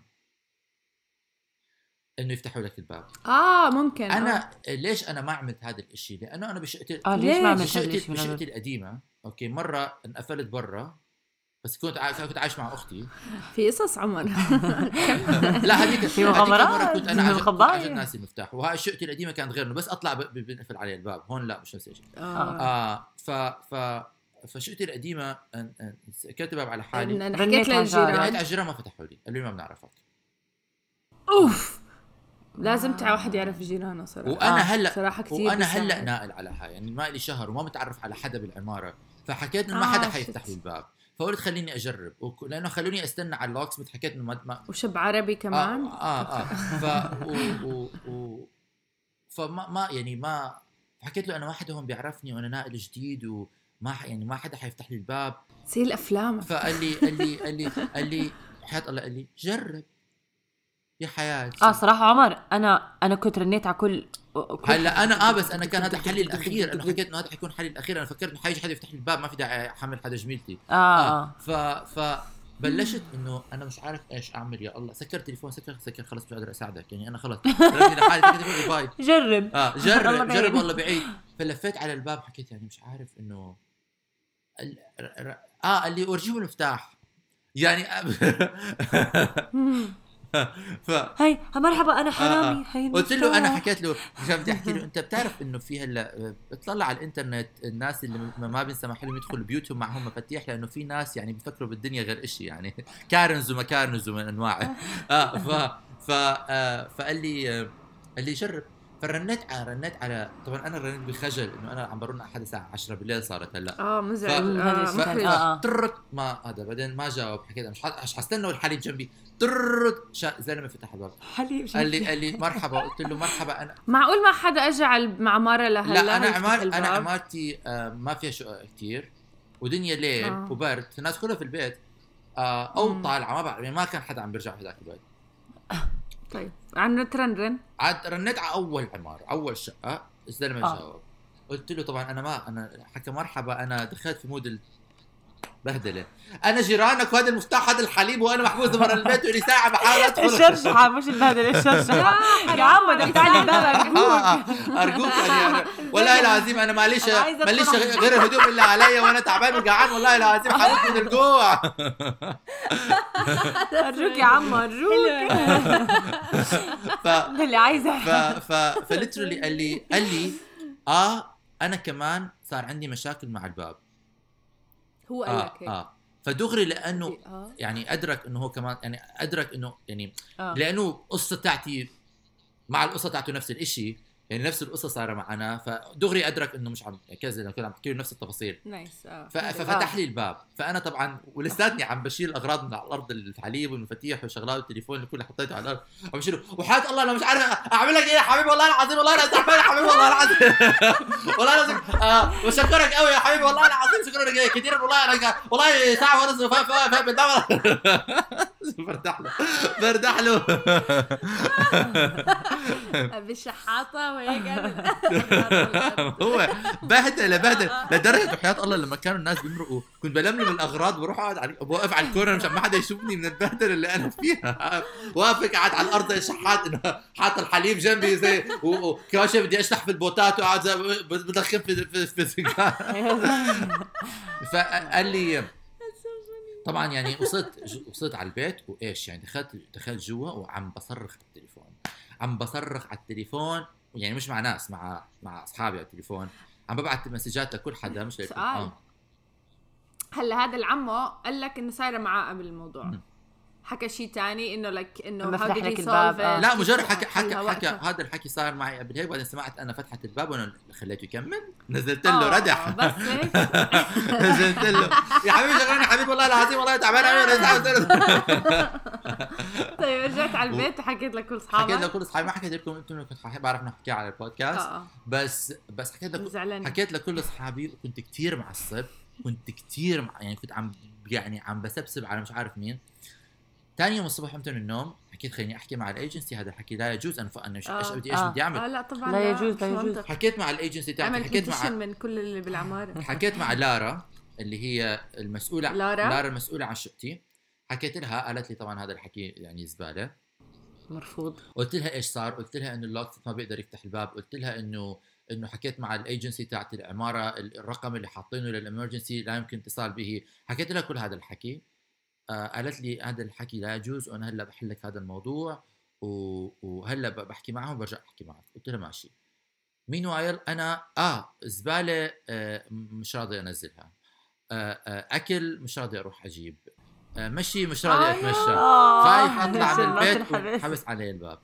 إنه يفتحوا لك الباب. آه ممكن آه. أنا ليش أنا ما عملت هذا الإشي؟ لأنه أنا بشقتي آه ليش؟ ما عملت بشقتي الشيء بشقتي؟ القديمة؟ أوكي مرة انقفلت برا بس كنت ع... كنت عايش مع أختي. في قصص عمر. لا هذيك في مغامرات، كنت أنا عجب ناسي المفتاح. وهاي شقتي القديمة كانت غير إنه بس أطلع ب... بنقفل علي الباب. هون لا مش نفس الشيء. آه. آه ف ف فشقتي القديمة سكرت الباب على حالي. حكيت للجيران. على الجيران ما فتحوا لي. قالوا لي ما بنعرفك. أوف! لازم تع واحد يعرف جيرانه صراحة وأنا آه، هلا صراحة كثير وأنا هلأ. ناقل على هاي يعني ما لي شهر وما متعرف على حدا بالعمارة فحكيت إنه ما آه، حدا شت. حيفتح لي الباب فقلت خليني أجرب وك- لأنه خلوني أستنى على اللوكس حكيت إنه ما, ما وشب عربي كمان آه آه, آه. ف و و و فما ما يعني ما حكيت له أنا واحد هون بيعرفني وأنا ناقل جديد وما ح- يعني ما حدا حيفتح لي الباب زي الافلام فقال لي قال لي قال لي قال لي حياة الله قال لي جرب يا حياتي. آه صراحة عمر أنا أنا كنت رنيت على كل هلا أنا آه بس أنا كان هذا حلي الأخير أنا حكيت إنه هذا حيكون حلي الأخير أنا فكرت إنه حيجي حدا يفتح لي الباب ما في داعي أحمل حدا جميلتي. آه آه. ف ف بلشت إنه أنا مش عارف إيش أعمل يا الله سكر تليفون سكر سكر خلص مش قادر أساعدك يعني أنا خلص. لحالي bye جرب. آه جرب. جرب والله بعيد. فلفيت على الباب حكيت يعني مش عارف إنه آه قال لي ورجيهم المفتاح. يعني ف هي مرحبا أنا آه، حرامي آه. هي قلت له أنا. حكيت له عشان بدي أحكي له؟ أنت بتعرف إنه في هلا بتطلع على الإنترنت الناس اللي ما- ما بينسمح لهم يدخلوا بيوتهم معهم مفاتيح لأنه في ناس يعني بيفكروا بالدنيا غير إشي يعني. كارنز ومكارنز ومن انواعه آه ف ف آه فقال لي آه، قال لي جرب. فرنيت على رنيت على طبعا أنا رنيت بخجل إنه أنا عم برن على حدا الساعة 10 بالليل صارت هلأ. آه مزعج. آه آه. طرت ما هذا بعدين ما جاوب حكيت مش مش حستنى والحليب جنبي. طرت شا- زلمة فتح الباب. حليب قال لي قال لي مرحبا. قلت له مرحبا أنا معقول ما حدا اجى على العماره لهلا لا أنا عمار أنا؟ عمارتي آه ما فيها شقق كثير ودنيا ليل آه. وبرد. فالناس كلها في البيت. آه أو مم. طالعة ما بعرف. يعني ما كان حدا عم بيرجع في ذاك البيت. طيب عم نترنرن عاد رنيت على أول عمارة أول شقة الزلمه آه. جاوب قلت له طبعا أنا ما أنا حكى مرحبا أنا دخلت في مود. بهدلة. أنا جيرانك وهذا المفتاح هذا الحليب وأنا محبوس برا البيت ولي ساعة بحاول أدخل. الشرشحة مش البهدلة الشرشحة. يا عمو دفع لي الباب أرجوك. آه، آه، أرجوك يعني. أنا- والله العظيم أنا ماليش أدخل. غير الهدوم اللي عليا وأنا تعبان وجعان والله العظيم حالتي من الجوع. أرجوك يا عمو أرجوك. ف اللي عايزة. ف ف فليترلي قال لي قال لي آه أنا كمان صار عندي مشاكل مع الباب. هو قال آه لك هيك آه فدغري لأنه آه. يعني أدرك إنه هو كمان يعني أدرك إنه يعني آه. لأنه قصة تاعتي مع القصة تاعته نفس الشيء يعني نفس القصة صار معنا فدغري أدرك إنه مش عم كذا لو كنت عم بحكي له نفس التفاصيل. nice آه. ففتح لي الباب. فأنا طبعا ولساتني عم بشيل الاغراض من على الأرض الحليب والمفاتيح والشغلات والتليفون اللي كله حطيته على الأرض. عم بشيله. وحياة الله أنا مش عارف أعمل لك إيه يا حبيبي والله العظيم والله أنا تعبان يا حبيبي والله العظيم. والله العظيم. آه وشكرك قوي يا حبيبي والله العظيم شكرا كثير والله أنا والله ساعة ونص فاهم برتاح له. برتاح له. بالشحاطه وهيك. هو بهدلة بهدلة. لدرجة وحياه الله لما كانوا الناس بيمرقوا كنت بلملم الأغراض وبروح أقعد على بوقف على الكورنر مشان ما حدا يشوفني من البهدلة اللي أنا فيها. واقف قاعد على الأرض زي شحات انه حاط الحليب جنبي زي و- وكمان شوي بدي أشلح في البوتات وقاعد بدخن في في في السيجار فقال لي طبعا يعني وصلت وصلت على البيت وإيش يعني دخلت دخلت جوا وعم بصرخ على التليفون عم بصرخ على التليفون يعني مش مع ناس مع مع أصحابي على التليفون عم ببعت مسجات لكل حدا مش لكل سؤال. هلا هذا العمو قال لك إنه صايرة معاه قبل الموضوع. حكى شيء ثاني إنه لك إنه how فتح لك الباب، آه. لا مجرد حكى حكى حكى. هذا الحكي صار معي قبل هيك بعدين سمعت أنا فتحت الباب وأنا خليته يكمل. نزلت له آه، ردح بس هيك. نزلت له. يا حبيبي شغلني حبيبي والله العظيم والله تعبان أوي. طيب رجعت على البيت وحكيت لكل اصحابك حكيت لكل اصحابي ما حكيت لكم أنتم كنت بعرف إنه احكي على البودكاست. آه بس بس حكيت لكم زعلان حكيت لكل اصحابي وكنت كتير معصب كنت كتير مع يعني كنت عم يعني عم بسبسب على مش عارف مين. ثاني يوم الصبح قمت من النوم حكيت خليني أحكي مع الايجنسي هذا الحكي لا يجوز أنا أنا إيش آه. بدي إيش آه. بدي أعمل. آه لا طبعا لا يجوز، مش لا يجوز. حكيت مع الايجنسي تاعتي عمل حكيت مع من كل اللي بالعمارة. حكيت مع لارا اللي هي المسؤولة لارا؟ لارا المسؤولة عن شقتي. حكيت لها قالت لي طبعا هذا الحكي يعني زبالة. مرفوض. قلت لها إيش صار؟ قلت لها إنه ال lock ما بيقدر يفتح الباب. قلت لها انه إنه حكيت مع الايجنسي تاعت العمارة ال- الرقم اللي حاطينه للامرجنسي لا يمكن اتصال به. حكيت لها كل هذا الحكي. آه قالت لي هذا الحكي لا يجوز وأنا هلأ بحل لك هذا الموضوع وهلأ بحكي معهم وبرجع أحكي معك. قلت لها ماشي. مين وايل أنا آه زبالة آه مش راضي أنزلها. آه آه أكل مش راضي أروح أجيب. آه مشي مش راضي آه، أتمشى. آه، خايف اطلع من البيت. وحبس علي الباب.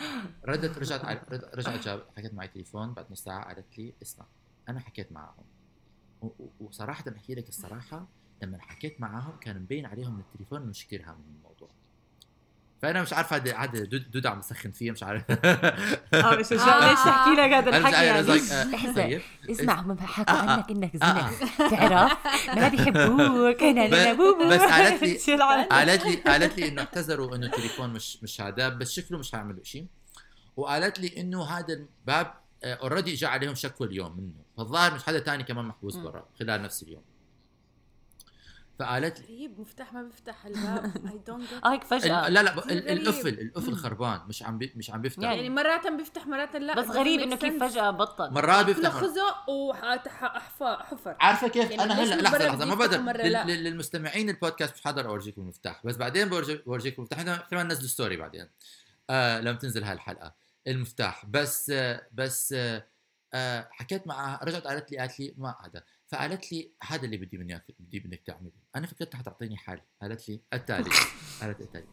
ردت رجعت على رجعت جاب حكيت معي تليفون بعد نص ساعة قالت لي اسمع أنا حكيت معهم. وصراحه أحكي لك الصراحة لما حكيت معاهم كان مبين عليهم من التليفون انه مش كثير من الموضوع فأنا مش عارف هذا هذا دود عم بسخن فيه مش عارف آه مش مش- آه. ليش تحكي لك هذا الحكي عارف يعني آه،. طيب اسمع هم حكوا آه،. عنك إنك. زنك تعرف ما بيحبوك أنا أنا ب- بوبو بس قالت لي-. قالت لي قالت لي إنه اعتذروا إنه التليفون مش مش هذا بس شكله مش هيعملوا شيء وقالت لي إنه هذا الباب already اجى عليهم شكوى اليوم منه فالظاهر مش حدا تاني كمان محبوس. برا خلال نفس اليوم فقالت لي غريب مفتاح ما بيفتح الباب. I don't آه هيك فجأة. ال- لا لا. القفل القفل خربان مش عم بي مش عم بيفتح. يعني يعني مرات بيفتح مرات لا. بس غريب إنه كيف فجأة بطل. مرات بيفتح. خزق وحفر عارفة كيف؟ يعني أنا هلا لحظة لحظة ما بقدر. للمستمعين البودكاست مش حقدر اورجيكم المفتاح. بس بعدين بورجي- بورجيكم المفتاح. إحنا احتمال ننزل story بعدين. آه لما تنزل هاي الحلقة المفتاح. بس آه بس آه آه حكيت معها رجعت قالت لي قالت لي ما هذا فقالت لي هذا اللي بدي منك بدي منك تعمله. أنا فكرت حتعطيني حل. قالت لي التالي قالت التالي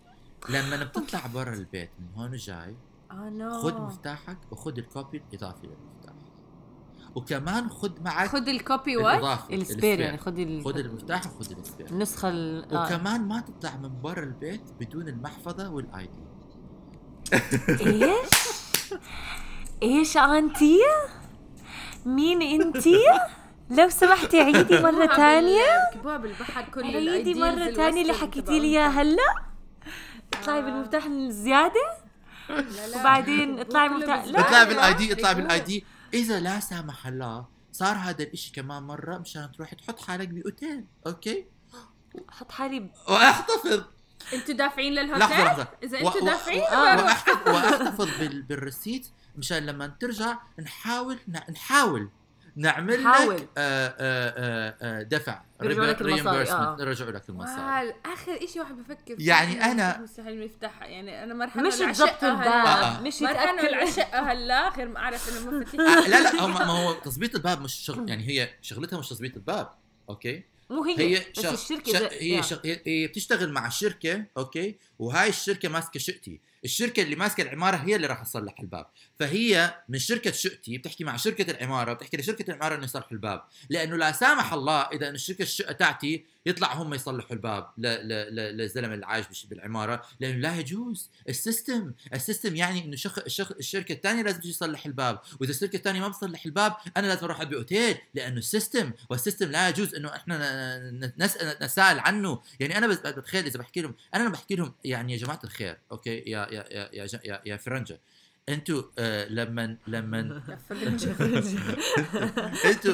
لما بتطلع برا البيت من هون وجاي نو. خذ مفتاحك وخذ ال copy الإضافي للمفتاح. وكمان خذ معك خذ ال copy what ال spare يعني خذي ال- خذ المفتاح وخذ ال spare. النسخة ال- آه. وكمان ما تطلع من برا البيت بدون المحفظة وال ID إيش؟ إيش انتي؟ مين انتي؟ لو سمحتي عيدي مرة ثانية كبوها بالبحر كل عيدي مرة ثانية اللي حكيتي لي اياه تبعهم. هلا اطلعي آه. بالمفتاح الزيادة. وبعدين اطلعي كله مفتاح بالزبالة. اطلع لا بال ID اطلع بيقول. بالاي دي إذا لا سامح الله صار هذا الإشي كمان مرة مشان تروح تحط حالك ب hotel okay أحط حالي ب- واحتفظ أنتوا دافعين للهوتيل لحظة إذا و- أنتوا دافعين. واحتفظ واحتفظ بال- بال receipt مشان لما ترجع نحاول ن- نحاول نعمل نحاول. لك آه، آه، آه، آه، دفع يرجعوا لك المصاري، آه. يرجعوا لك المصاري آخر شيء واحد بفكر فيه يعني أنا- مستحيل يفتحها يعني أنا مرحبا مش تظبط الباب آه. مش مرحبا هلا غير ما أعرف إنه المفاتيح آه، لا لا ما هو تظبيط الباب مش شغل يعني هي شغلتها مش تظبيط الباب okay مو هي, هي بس شغ... الشركة شغ... هي يعني. شغ... هي هي بتشتغل مع الشركة okay وهاي الشركة ماسكة شقتي الشركة اللي ماسكة العمارة هي اللي راح تصلح الباب فهي من شركة شقتي بتحكي مع شركة العمارة بتحكي لشركة العمارة إنه يصلحوا الباب. لأنه لا سامح الله إذا إنه الشركة الشقه تاعتي يطلع هم يصلحوا الباب. للزلمة اللي عايش بالعمارة. لأنه لا يجوز. ال system ال system يعني إنه شخ... الشخ... الشركة الثانية لازم تجي تصلح الباب. وإذا الشركة الثانية ما بتصلح الباب أنا لازم أروح ابي أوتيل. لأنه ال system وال system لا يجوز إنه إحنا ن- ن- نسأل عنه. يعني أنا بتخيل إذا بحكي لهم أنا بحكي لهم يعني يا جماعة الخير okay يا يا يا يا, يا فرنجة. أنتوا آه لما لما أنتوا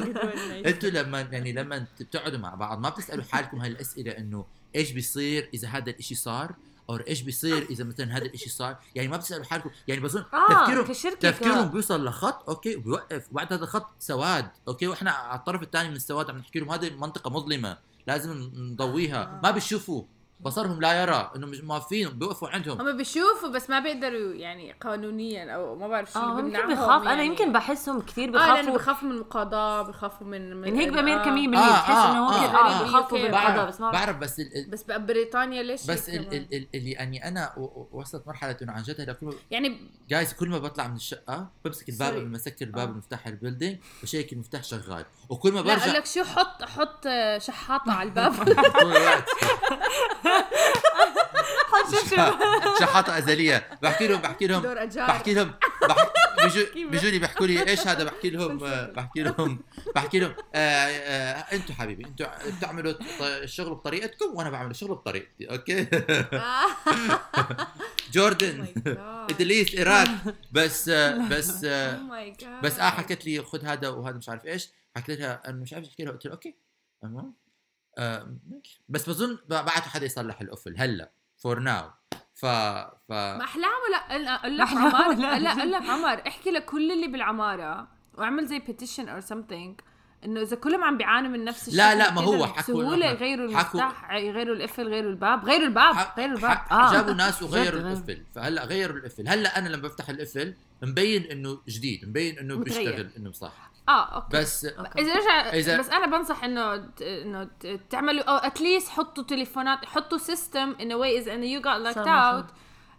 أنتوا لما يعني لما بتقعدوا مع بعض ما بتسألوا حالكم هاي الاسئله إنه إيش بيصير إذا هذا الإشي صار؟ أو إيش بيصير إذا مثلا هذا الإشي صار؟ يعني ما بتسألوا حالكم يعني بظن آه تفكيرهم تفكيرهم. بيوصل لخط okay وبيوقف وبعد هذا الخط سواد okay وإحنا على الطرف الثاني من السواد عم نحكي لهم هذه منطقة مظلمة لازم نضويها. ما بيشوفوا بصرهم لا يرى انه مش موافقين بيوقفوا عندهم هم بيشوفوا بس ما بيقدروا يعني قانونيا أو ما بعرف شو اللي يمكن بخاف أنا يعني. يمكن بحسهم كثير آه لأنه بخافوا بخافوا من المقاضاة بخافوا من من يعني هيك آه. بامريكا 100% آه، بتحس آه، انه آه، هم آه. كثير بخافوا يمكن بالقضاء بعرف بس ما بعرف بس ال- ال- بس بريطانيا ليش بس هيك ال- كمان؟ ال- ال- اللي يعني أنا وصلت مرحلة إنه عن جد هلا كل ما يعني جايز كل ما بطلع من الشقة بمسك الباب. لما مسكت الباب آه. المفتاح البيلدينج بشيك المفتاح شغال وكل ما لا برجع لك شو حط حط آه، شحاطة على الباب شحاطه أزلية؟ بحكي لهم بحكي لهم. بحكي لهم. بح... بيجو بيجوا لي بيحكوا لي إيش هذا؟ بحكي لهم آه، بحكي لهم. بحكي لهم آه آه أنتم حبيبي أنتم بتعملوا الشغل بطريقتكم وأنا بعمل الشغل بطريقتي okay؟ جوردن. at least إيراد. بس آه، بس آه، بس آه حكت لي خذ هذا وهذا مش عارف إيش. حكيت لها أنا مش عارف احكي لها قلت لها okay. تمام. آه. بس بظن ب- بعتوا حدا يصلح القفل هلأ for now ف ف ما احلامه لا أقول لك عمر لا. أقول لك عمر احكي لكل اللي بالعمارة واعمل زي petition or something إنه إذا كلهم عم بيعانوا من نفس الشيء لا، لا، ما هو حكوا بسهولة إنه يغيروا المفتاح يغيروا القفل غيروا الباب غيروا الباب غيروا الباب آه. جابوا ناس وغيروا. القفل فهلأ غيروا القفل هلأ أنا لما بفتح القفل مبين إنه جديد مبين إنه. بيشتغل إنه صح آه okay. بس إذا رجع إذا- بس أنا بنصح إنه ت- إنه ت- تعملوا أو at least حطوا تليفونات حطوا system in a way اذا انه you got صح. out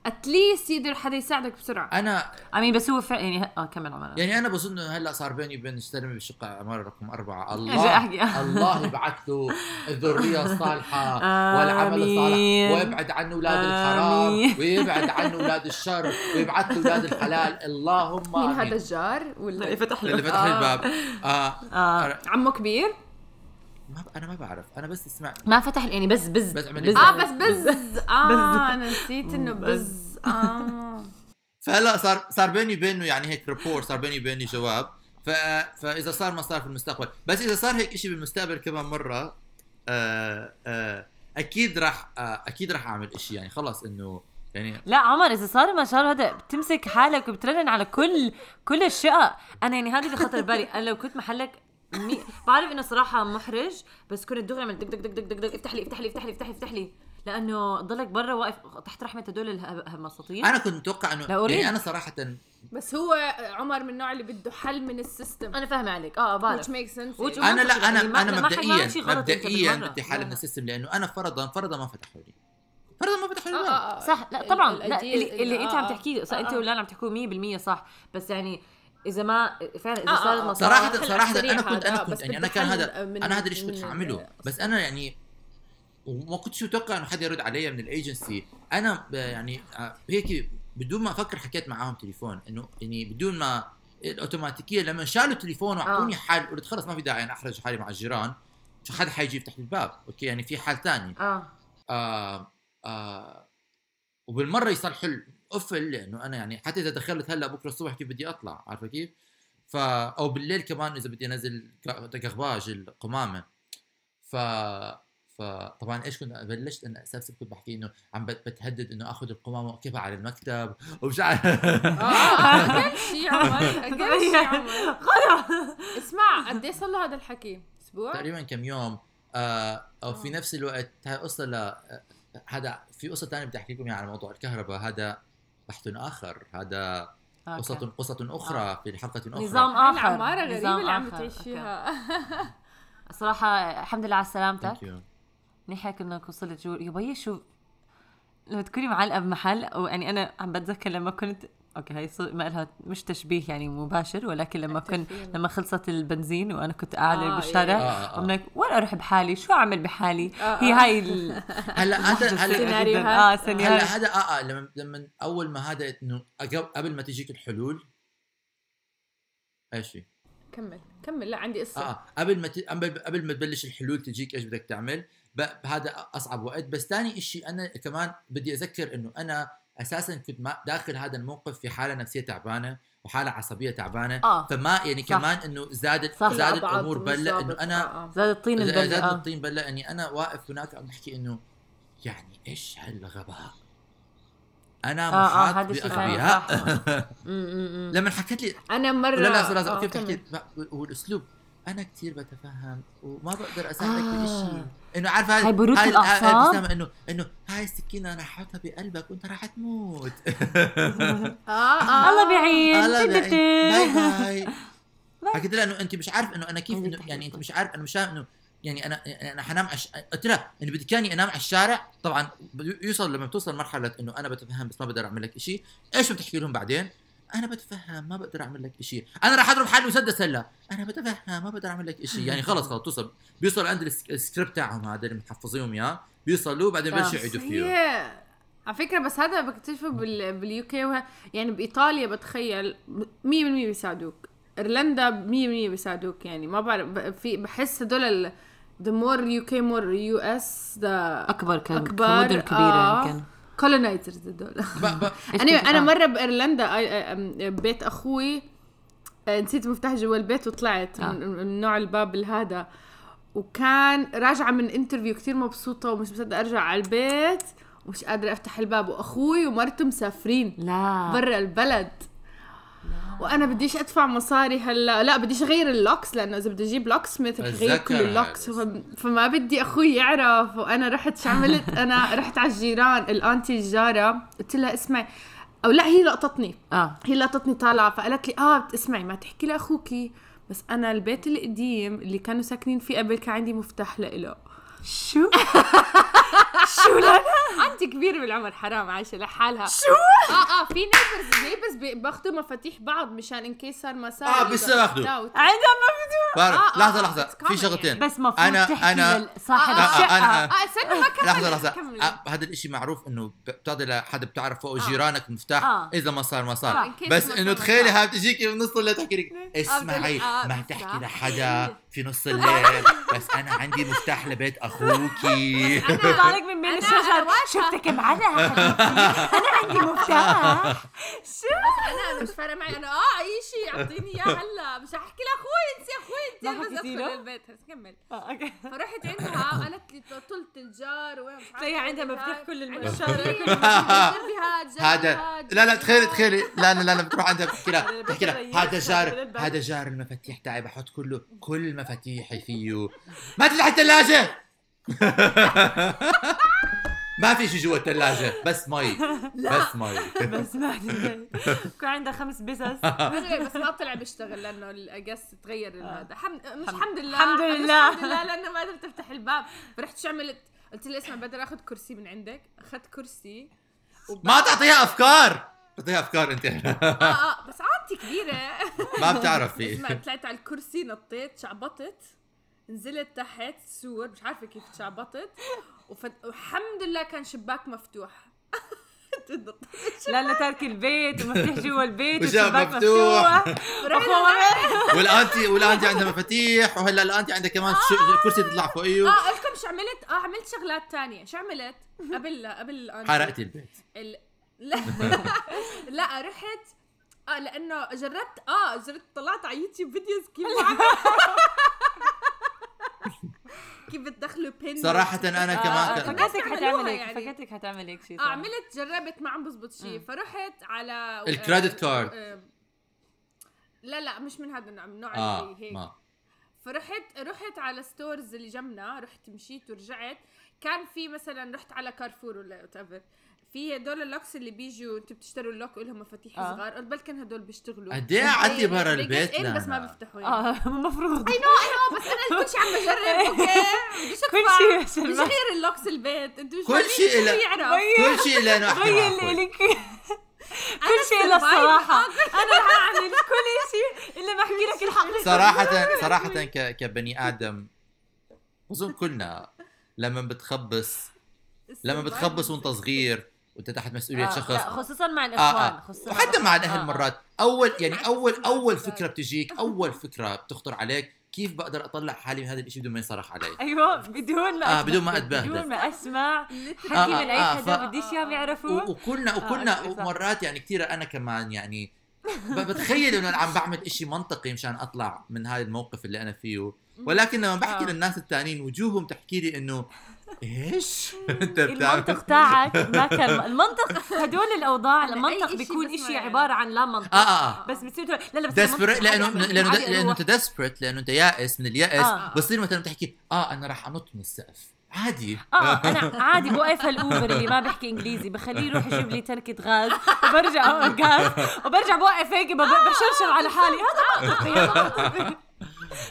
at least يقدر حدا يساعدك بسرعة أنا امين بس هو فعلا يعني آه كمل عمر يعني أنا بظن إنه هلأ صار بيني وبين استلمي بالشقه عماره رقم أربعة أجي الله. الله يبعث له الذرية الصالحة والعمل الصالح. ويبعد عنه أولاد الحرام. ويبعد عنه أولاد الشر ويبعث له أولاد الحلال اللهم مين. هذا الجار ولا فتح اللي فتح لي الباب آه. آه. عمه كبير ما ب... أنا ما بعرف. أنا بس اسمع. ما فتح يعني بس بز. بس بز؟ آه بس بز. آه بز. أنا نسيت إنه بز. آه. فهلا صار صار بيني وبينه يعني هيك rapport صار بيني وبينه جواب. ف... فإذا صار ما صار في المستقبل. بس إذا صار هيك شيء بالمستقبل كمان مرة آه آه أكيد راح آه أكيد راح أعمل شيء يعني خلص إنه يعني لا عمر إذا صار ما الله هذا بتمسك حالك وبترنن على كل كل الشقق. أنا يعني هذا اللي خطر بالي. أنا لو كنت محلك مي... بعرف إنه صراحة محرج بس كنت دغري أعمل دق دق دق دق دق دق افتح لي افتح لي افتح لي افتح لي افتح لي لأنه ضلك برا واقف تحت رحمة هدول اله- المساطيل أنا كنت متوقع إنه لا أريد. يعني أنا صراحة بس هو عمر من النوع اللي بده حل من ال system أنا فاهمة عليك آه which بعرف makes sense Which-. أنا لا أنا يعني أنا مبدئيا مبدئيا. بدي حل من لا. ال system لأنه أنا فرضا فرضا ما فتحوا لي فرضا ما فتحوا لي آه، الباب. آه، آه. صح لا طبعا لا اللي, اللي أنت آه، عم آه. تحكيه أنت آه، آه. ولا عم تحكوا 100% صح بس يعني إذا ما فعلا إذا آه، صارت آه، آه. مصاري صراحة حل صراحة أنا كنت أنا آه، كنت يعني أنا كان هذا أنا هذا الشيء كنت حاعمله بس أنا يعني وما كنتش متوقع إنه حدا يرد علي من الأيجنسي. أنا يعني آه، هيك بدون ما أفكر حكيت معاهم تليفون إنه يعني بدون ما automatically لما شالوا التليفون وأعطوني حل قلت خلص ما في داعي أنا أحرج حالي مع الجيران. شو حدا حيجي يفتح لي الباب. okay يعني في حال ثاني آه. آه آه وبالمرة يصلحوا القفل لأنه أنا يعني حتى إذا دخلت هلأ بكرة الصبح كيف بدي أطلع عارفة كيف؟ ف أو بالليل كمان إذا بدي أنزل ك- كغباج القمامة. ف فطبعا إيش كنت بلشت أنا أساسا كنت بحكي إنه عم بت- بتهدد إنه آخذ القمامة واكبها على المكتب ومش عارف. آه شيء عمر شيء عمر. اسمع قد إيه صار له هذا الحكي؟ أسبوع؟ تقريبا كم يوم. آه أو في نفس الوقت هاي قصة ل آه، هذا في قصة ثانية بدي أحكي لكم إياها على موضوع الكهرباء. هذا بحث آخر. هذا قصه okay. قصه أخرى في حلقة أخرى. نظام آخر. العمارة غريبة نظام اللي عم آخر. فيها صراحة الحمد لله على سلامتك. منيح هيك انك وصلت جو يبي شو لما تكوني معلقة بمحل أو يعني أنا عم بتذكر لما كنت okay هاي ص- ما لها مش تشبيه يعني مباشر ولكن لما كنت. لما خلصت البنزين وأنا كنت قاعدة آه، بالشارع إيه. آه، آه. وين أروح بحالي شو أعمل بحالي آه، هي آه. هاي ال- هلا هذا هلا. آه هلا سيناريوهات هذا آه آه لما لما أول ما هذا إنه قبل ما تجيك الحلول إيش في؟ كمل كمل لا عندي قصة آه قبل ما ت... قبل قبل ما تبلش الحلول تجيك إيش بدك تعمل ب... هذا أصعب وقت بس ثاني شيء أنا كمان بدي أذكر إنه أنا أساسا كنت ما داخل هذا الموقف في حالة نفسية تعبانة وحالة عصبية تعبانة آه. فما يعني صح. كمان إنه زادت صح. زادت مش بلا إنه. أنا آه، آه. زاد الطين زاد البلة زاد آه الطين بلا اني أنا واقف هناك عم بحكي إنه يعني إيش هالغباء أنا آه، آه، محاط هذا الشيء فعلاً باغبياء م- م- م. لما حكيت لي أنا مرة لا لا لازم آه، كيف كمل. تحكي والأسلوب كثير بتفهم وما بقدر أساعدك آه. بشيء إنه عارف هاي؟ هاي ابتسامة انه إنه هاي السكينة أنا حاطها بقلبك وأنت راح تموت. آه آه. الله بعيد الله. تن- bye bye. حكيت لها انه أنت مش عارف إنه أنا كيف انه يعني أنت. مش عارف أنا مش فاهم انه يعني أنا أنا حنام عش... قلت لها إنه بدك كاني أنام على الشارع. طبعا يوصل لما بتوصل مرحله إنه أنا بتفهم بس ما بقدر أعمل لك شيء إيش بتحكي لهم بعدين؟ أنا بتفهم ما بقدر أعمل لك شيء أنا راح أضرب حالي مسدس هلأ. أنا بتفهم ما بقدر أعمل لك شيء يعني خلص خلص توصل. بيوصل عند الس- السكريبت تاعهم هذا اللي محفظيهم إياه. بيوصلوا بعدين. بلشوا يعيدوا فيه هي على فكرة بس هذا بكتشفه بال بال UK وه... يعني بإيطاليا بتخيل 100% بيساعدوك. إيرلندا 100% بيساعدوك. يعني ما بعرف ب- في بحس هدول ال the more UK more US the أكبر ك- أكبر، كمدن كبيرة آه. يمكن. ب... إيش أنا أنا آه. مرة بأيرلندا آي- أم- بيت أخوي آه، نسيت مفتاح جوا البيت وطلعت آه. من نوع الباب هذا. وكان راجعة من interview كثير مبسوطة ومش مصدقة أرجع على البيت ومش قادرة أفتح الباب. وأخوي ومرته مسافرين لا. برا البلد. وأنا بديش أدفع مصاري هلا. لا بديش أغير ال locks لأنه إذا بدي أجيب locksmith رح يغير كل ال locks. فما بدي أخوي يعرف. وأنا رحت شو عملت؟ أنا رحت على الجيران. ال auntie الجارة قلت لها اسمعي. أو لا هي لقطتني. آه. هي لقطتني طالعة فقالت لي آه اسمعي ما تحكي لاخوكي بس أنا البيت القديم اللي كانوا ساكنين فيه قبل كان عندي مفتاح لإله. شو؟ شو لا عندي كبير بالعمر حرام عايشة لحالها شو آه آه في neighbors neighbors باخذوا مفاتيح بعض مشان in case صار ما صار آه، بيصير ياخدوا. عندها مفتوح بعرف آه، آه، لحظة آه، لحظه في شغلتين بس مفروض أنا- تحكي أنا- لصاحب آه، آه، الشقة أنا- آه استنى ما كمل لحظة لحظة. آه، هذا الإشي معروف إنه بتعطي لحد بتعرفه أو آه. جيرانك المفتاح آه. إذا ما صار ما صار آه، in case بس إنه تخيلي. هاي بتجيكي بنص الليل تحكي لك اسمعي آه، ما مفتاح. تحكي لحدا في نص الليل بس أنا عندي مفتاح لبيت أخوكي من بين الشجر. شفتك معنا يا أنا عندي مفتاح. شو؟ أنا أنا مش فارق معي أنا آه أي شيء. أعطيني إياه هلا. مش أحكي لاخوي أنسي أخوي. ما انت بس أدخل؟ البيت. بس كمل. آه، فرحت عندها قالت لي طلت الجار وين؟ مش تلاقيها عندها مفتاح. كل الم- عندها الشارع. جربي هاد، جربي هذا هاد، لا لا تخيلي. تخيلي. لا لا لا بتروح عندها بتحكي لها. بتحكي لها. هذا جار. هذا جار المفاتيح تاعي. بحط كله كل مفاتيحي فيه. ما تفتح الثلاجة! ما في شيء جوا الثلاجة. بس مي. بس مي. بس ما أدري. كان عندها خمس بسس بس ما طلع بيشتغل لأنه الاجس تغير هذا حمد مش الحمد- لله. الحمد لله. الحمد لله لأنه ما قدرت أفتح الباب. فرحت شو عملت؟ قلت لي اسمع بقدر آخذ كرسي من عندك. أخذت كرسي ما تعطيها أفكار. تعطيها أفكار أنت. آه آه بس عادتي كبيرة. ما بتعرف اسمع فيه طلعت على الكرسي نطيت شعبطت. نزلت تحت سور مش عارفة كيف شعبطت وفت... والحمد لله كان شباك مفتوح. لأنه تارك البيت ومفتاح جوا البيت والشباك مفتوح. وال auntie وال auntie عندها مفاتيح وهلا ال auntie عندها كمان شو- كرسي تطلع فوقيه آه قلت لكم شو عملت؟ آه عملت شغلات تانية. شو عملت؟ قبل قبل ال auntie. حرقتي البيت. ال... لا. لا رحت. آه لأنه جربت آه جربت طلعت على يوتيوب videos كيف بعمل كيف صراحة أنا آه، كمان كان فكرتك عملوها حتعمل هيك يعني. فكرتك حتعمل هيك شيء آه عملت جربت ما عم بزبط شيء فرحت على ال credit card. آه، لا لا مش من هذا النوع من نوع اللي هيك. ما. فرحت رحت على stores اللي جنبنا رحت مشيت ورجعت. كان في مثلا رحت على كارفور ولا what في هدول ال locks اللي بيجوا أنتوا بتشتروا ال lock ولهم مفاتيح آه. صغار قلت بلكن هدول بيشتغلوا. قد إيه قعدتي برا البيت؟ إن بس ما؟ بيفتحوا يعني. آه المفروض اي نو اي نو بس أنا كل شيء عم بجرب okay؟ بديش كل شيء مش. غير ال locks البيت. أنتوا مش كل شيء إلا- كل شيء لأنه احكي لك. كل شيء إلا الصراحة. أنا رح أعمل كل شيء إلا ما أحكي لك الحق صراحة صراحة ك... كبني آدم أظن كلنا لما بتخبص لما بتخبص وأنت صغير وأنت تحت مسؤولية آه، شخص لا خصوصا مع آه الإخوان آه. خصوصا وحتى مع الأهل آه، آه. مرات أول يعني أول أول فكرة بتجيك أول فكرة بتخطر عليك كيف بقدر أطلع حالي من هذا الشيء بدون ما ينصرخ علي أيوه بدون ما آه، بدون ما أتبهدل. بدون ما أسمع حكي آه، من أي آه، حدا ف- بديش إياهم يعرفوه وكلنا آه، وكلنا صح. مرات يعني كثير أنا كمان يعني بتخيل إنه أنا عم بعمل إشي منطقي مشان أطلع من هذا الموقف اللي أنا فيه ولكن لما بحكي آه. للناس التانيين وجوههم تحكي لي إنه إيش؟ أنت المنطق تاعك ما كان المنطق هدول الأوضاع المنطق بيكون إشي يعني. عبارة عن لا منطق. آه آه بس بتصير تقول لا لا بس desperate لأنه لأنه لأنه. أنت desperate لأنه أنت يائس من اليأس آه. بصير مثلا تحكي آه أنا راح أنط من السقف. عادي. آه أنا عادي بوقف هالأوبر اللي ما بحكي إنجليزي بخليه يروح يجيب لي تركة غاز وبرجع آه غاز وبرجع بوقف هيك بشرشر على حالي. هذا منطقي هذا منطقي.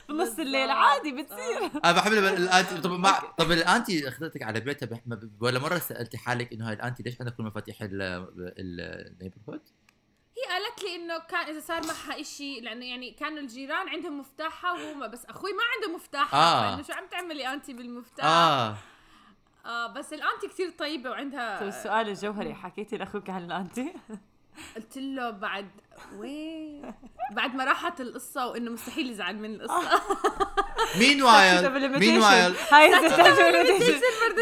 بنص الليل عادي بتصير. أنا بحب لما ال auntie طب ما طب ال auntie اخذتك على بيتها بح- ما- ولا مرة سألتي حالك إنه هاي ال auntie ليش عندها كل مفاتيح ال neighborhood؟ هي قالت لي إنه كان إذا صار معها إشي لأنه يعني كانوا الجيران عندهم مفتاحها وهو بس أخوي ما عنده مفتاحها آه. فإنه شو عم تعملي auntie بالمفتاح؟ آه. آه بس ال auntie كثير طيبة وعندها طيب السؤال الجوهري حكيتي لأخوك عن ال auntie؟ قلت له بعد وين بعد ما راحت القصة وإنه مستحيل يزعل من القصة. meanwhile meanwhile هاي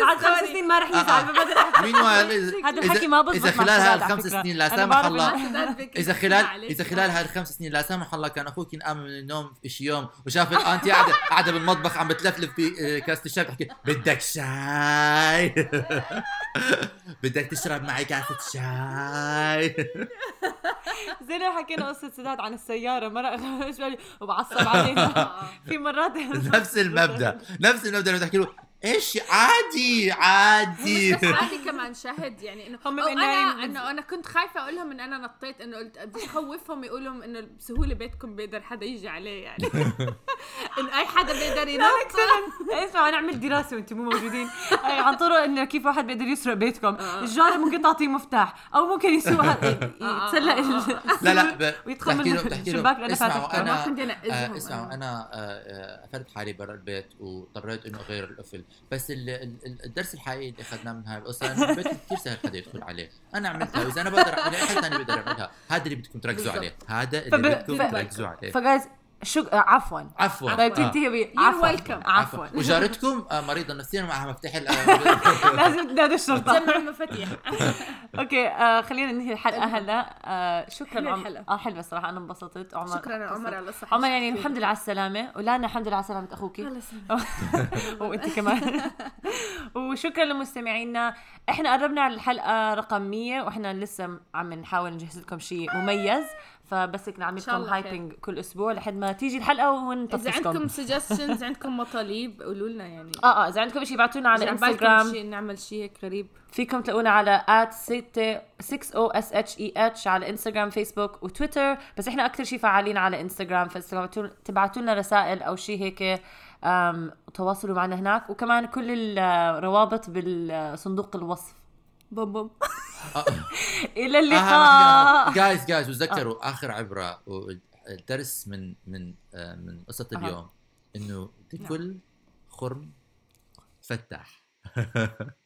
بعد خمس سنين ما رح آه، يزعل آه. أحكي. meanwhile هذا الحكي ما بزبط إذا خلال هاي الخمس. سنين لا سامح الله. إذا خلال إذا خلال هاي الخمس سنين لا سامح الله كان أخوك ينقام من النوم شي يوم وشاف ال auntie قاعدة قاعدة بالمطبخ عم بتلفلف بكاسه الشاي بتحكي بدك شاي؟ بدك تشرب معي كاسة شاي؟ زي ما حكينا قصة سداد عن السيارة؟ مرة إيش بالي. وبعصب عليها في مرات نفس المبدأ. نفس المبدأ اللي بتحكي له. إيش؟ عادي عادي. بس عادي كمان شاهد يعني انه هم أنا إنه أنا كنت خايفة أقول لهم ان أنا نطيت إنه قلت بدي أخوفهم يقولوا إنه بسهولة بيتكم بيقدر حدا يجي عليه يعني. إنه أي حدا بيقدر ينط. اسمعوا نعمل دراسة وأنتم مو موجودين. أي عن طرق إنه كيف واحد بيقدر يسرق بيتكم. الجارة ممكن تعطيه مفتاح أو ممكن يسوق. يتسلق ال- لا لا ب- ويدخل بتحكي من له بتحكي الشباك اسمعوا فاتح أنا آه اسمعوا أنا آه، آه، قفلت حالي برا البيت واضطريت إنه أغير القفل. بس ال- ال- ال- الدرس الحقيقي اللي أخذناه من هاي القصة انه البيت كثير سهل حدا يدخل عليه. أنا عملتها وإذا أنا بقدر أعملها أي حد ثاني بيقدر يعملها. هذا اللي بدكم تركزوا عليه. هذا اللي بدكم تركزوا عليه. فجايز شو عفوا. عفوا. طيب آه. تنتهي ب عفوا. welcome. عفوا. وجارتكم؟ آه، مريضة نفسيا معها مفتاح آه، لازم تنادي الشرطة. جمع المفاتيح. أوكي آه خلينا ننهي الحلقة هلا. آه شكرا حلوة عم... الحلقة. آه حلوة الصراحة أنا انبسطت. عمر شكرا عمر على الصحة. عمر يعني الحمد لله على السلامة. ولانا الحمد لله على سلامة يسلمك. وأنت كمان. وشكرا لمستمعينا. إحنا قربنا على الحلقة رقم 100 وإحنا لسه عم نحاول نجهز لكم شيء مميز. فبس نعمل شاء لكم. هايبنج كل أسبوع لحد ما تيجي الحلقة إذا ونطفشكم عندكم سجستشنز عندكم مطالب قولوا لنا يعني. آه آه إذا عندكم شيء ابعتوا لنا على عم انستغرام شيء نعمل شيء هيك غريب. فيكم تلاقونا على at 6 o s h e h على انستغرام فيسبوك وتويتر بس إحنا أكثر شيء فعالين على انستغرام فتبعتوا لنا رسائل أو شيء هيك تواصلوا معنا هناك. وكمان كل الروابط بالصندوق الوصف. بوم بوم. إلى اللقاء. جايز جايز وتذكروا آخر عبرة والدرس من من آه، من قصة. اليوم. إنه لكل خرم فتح.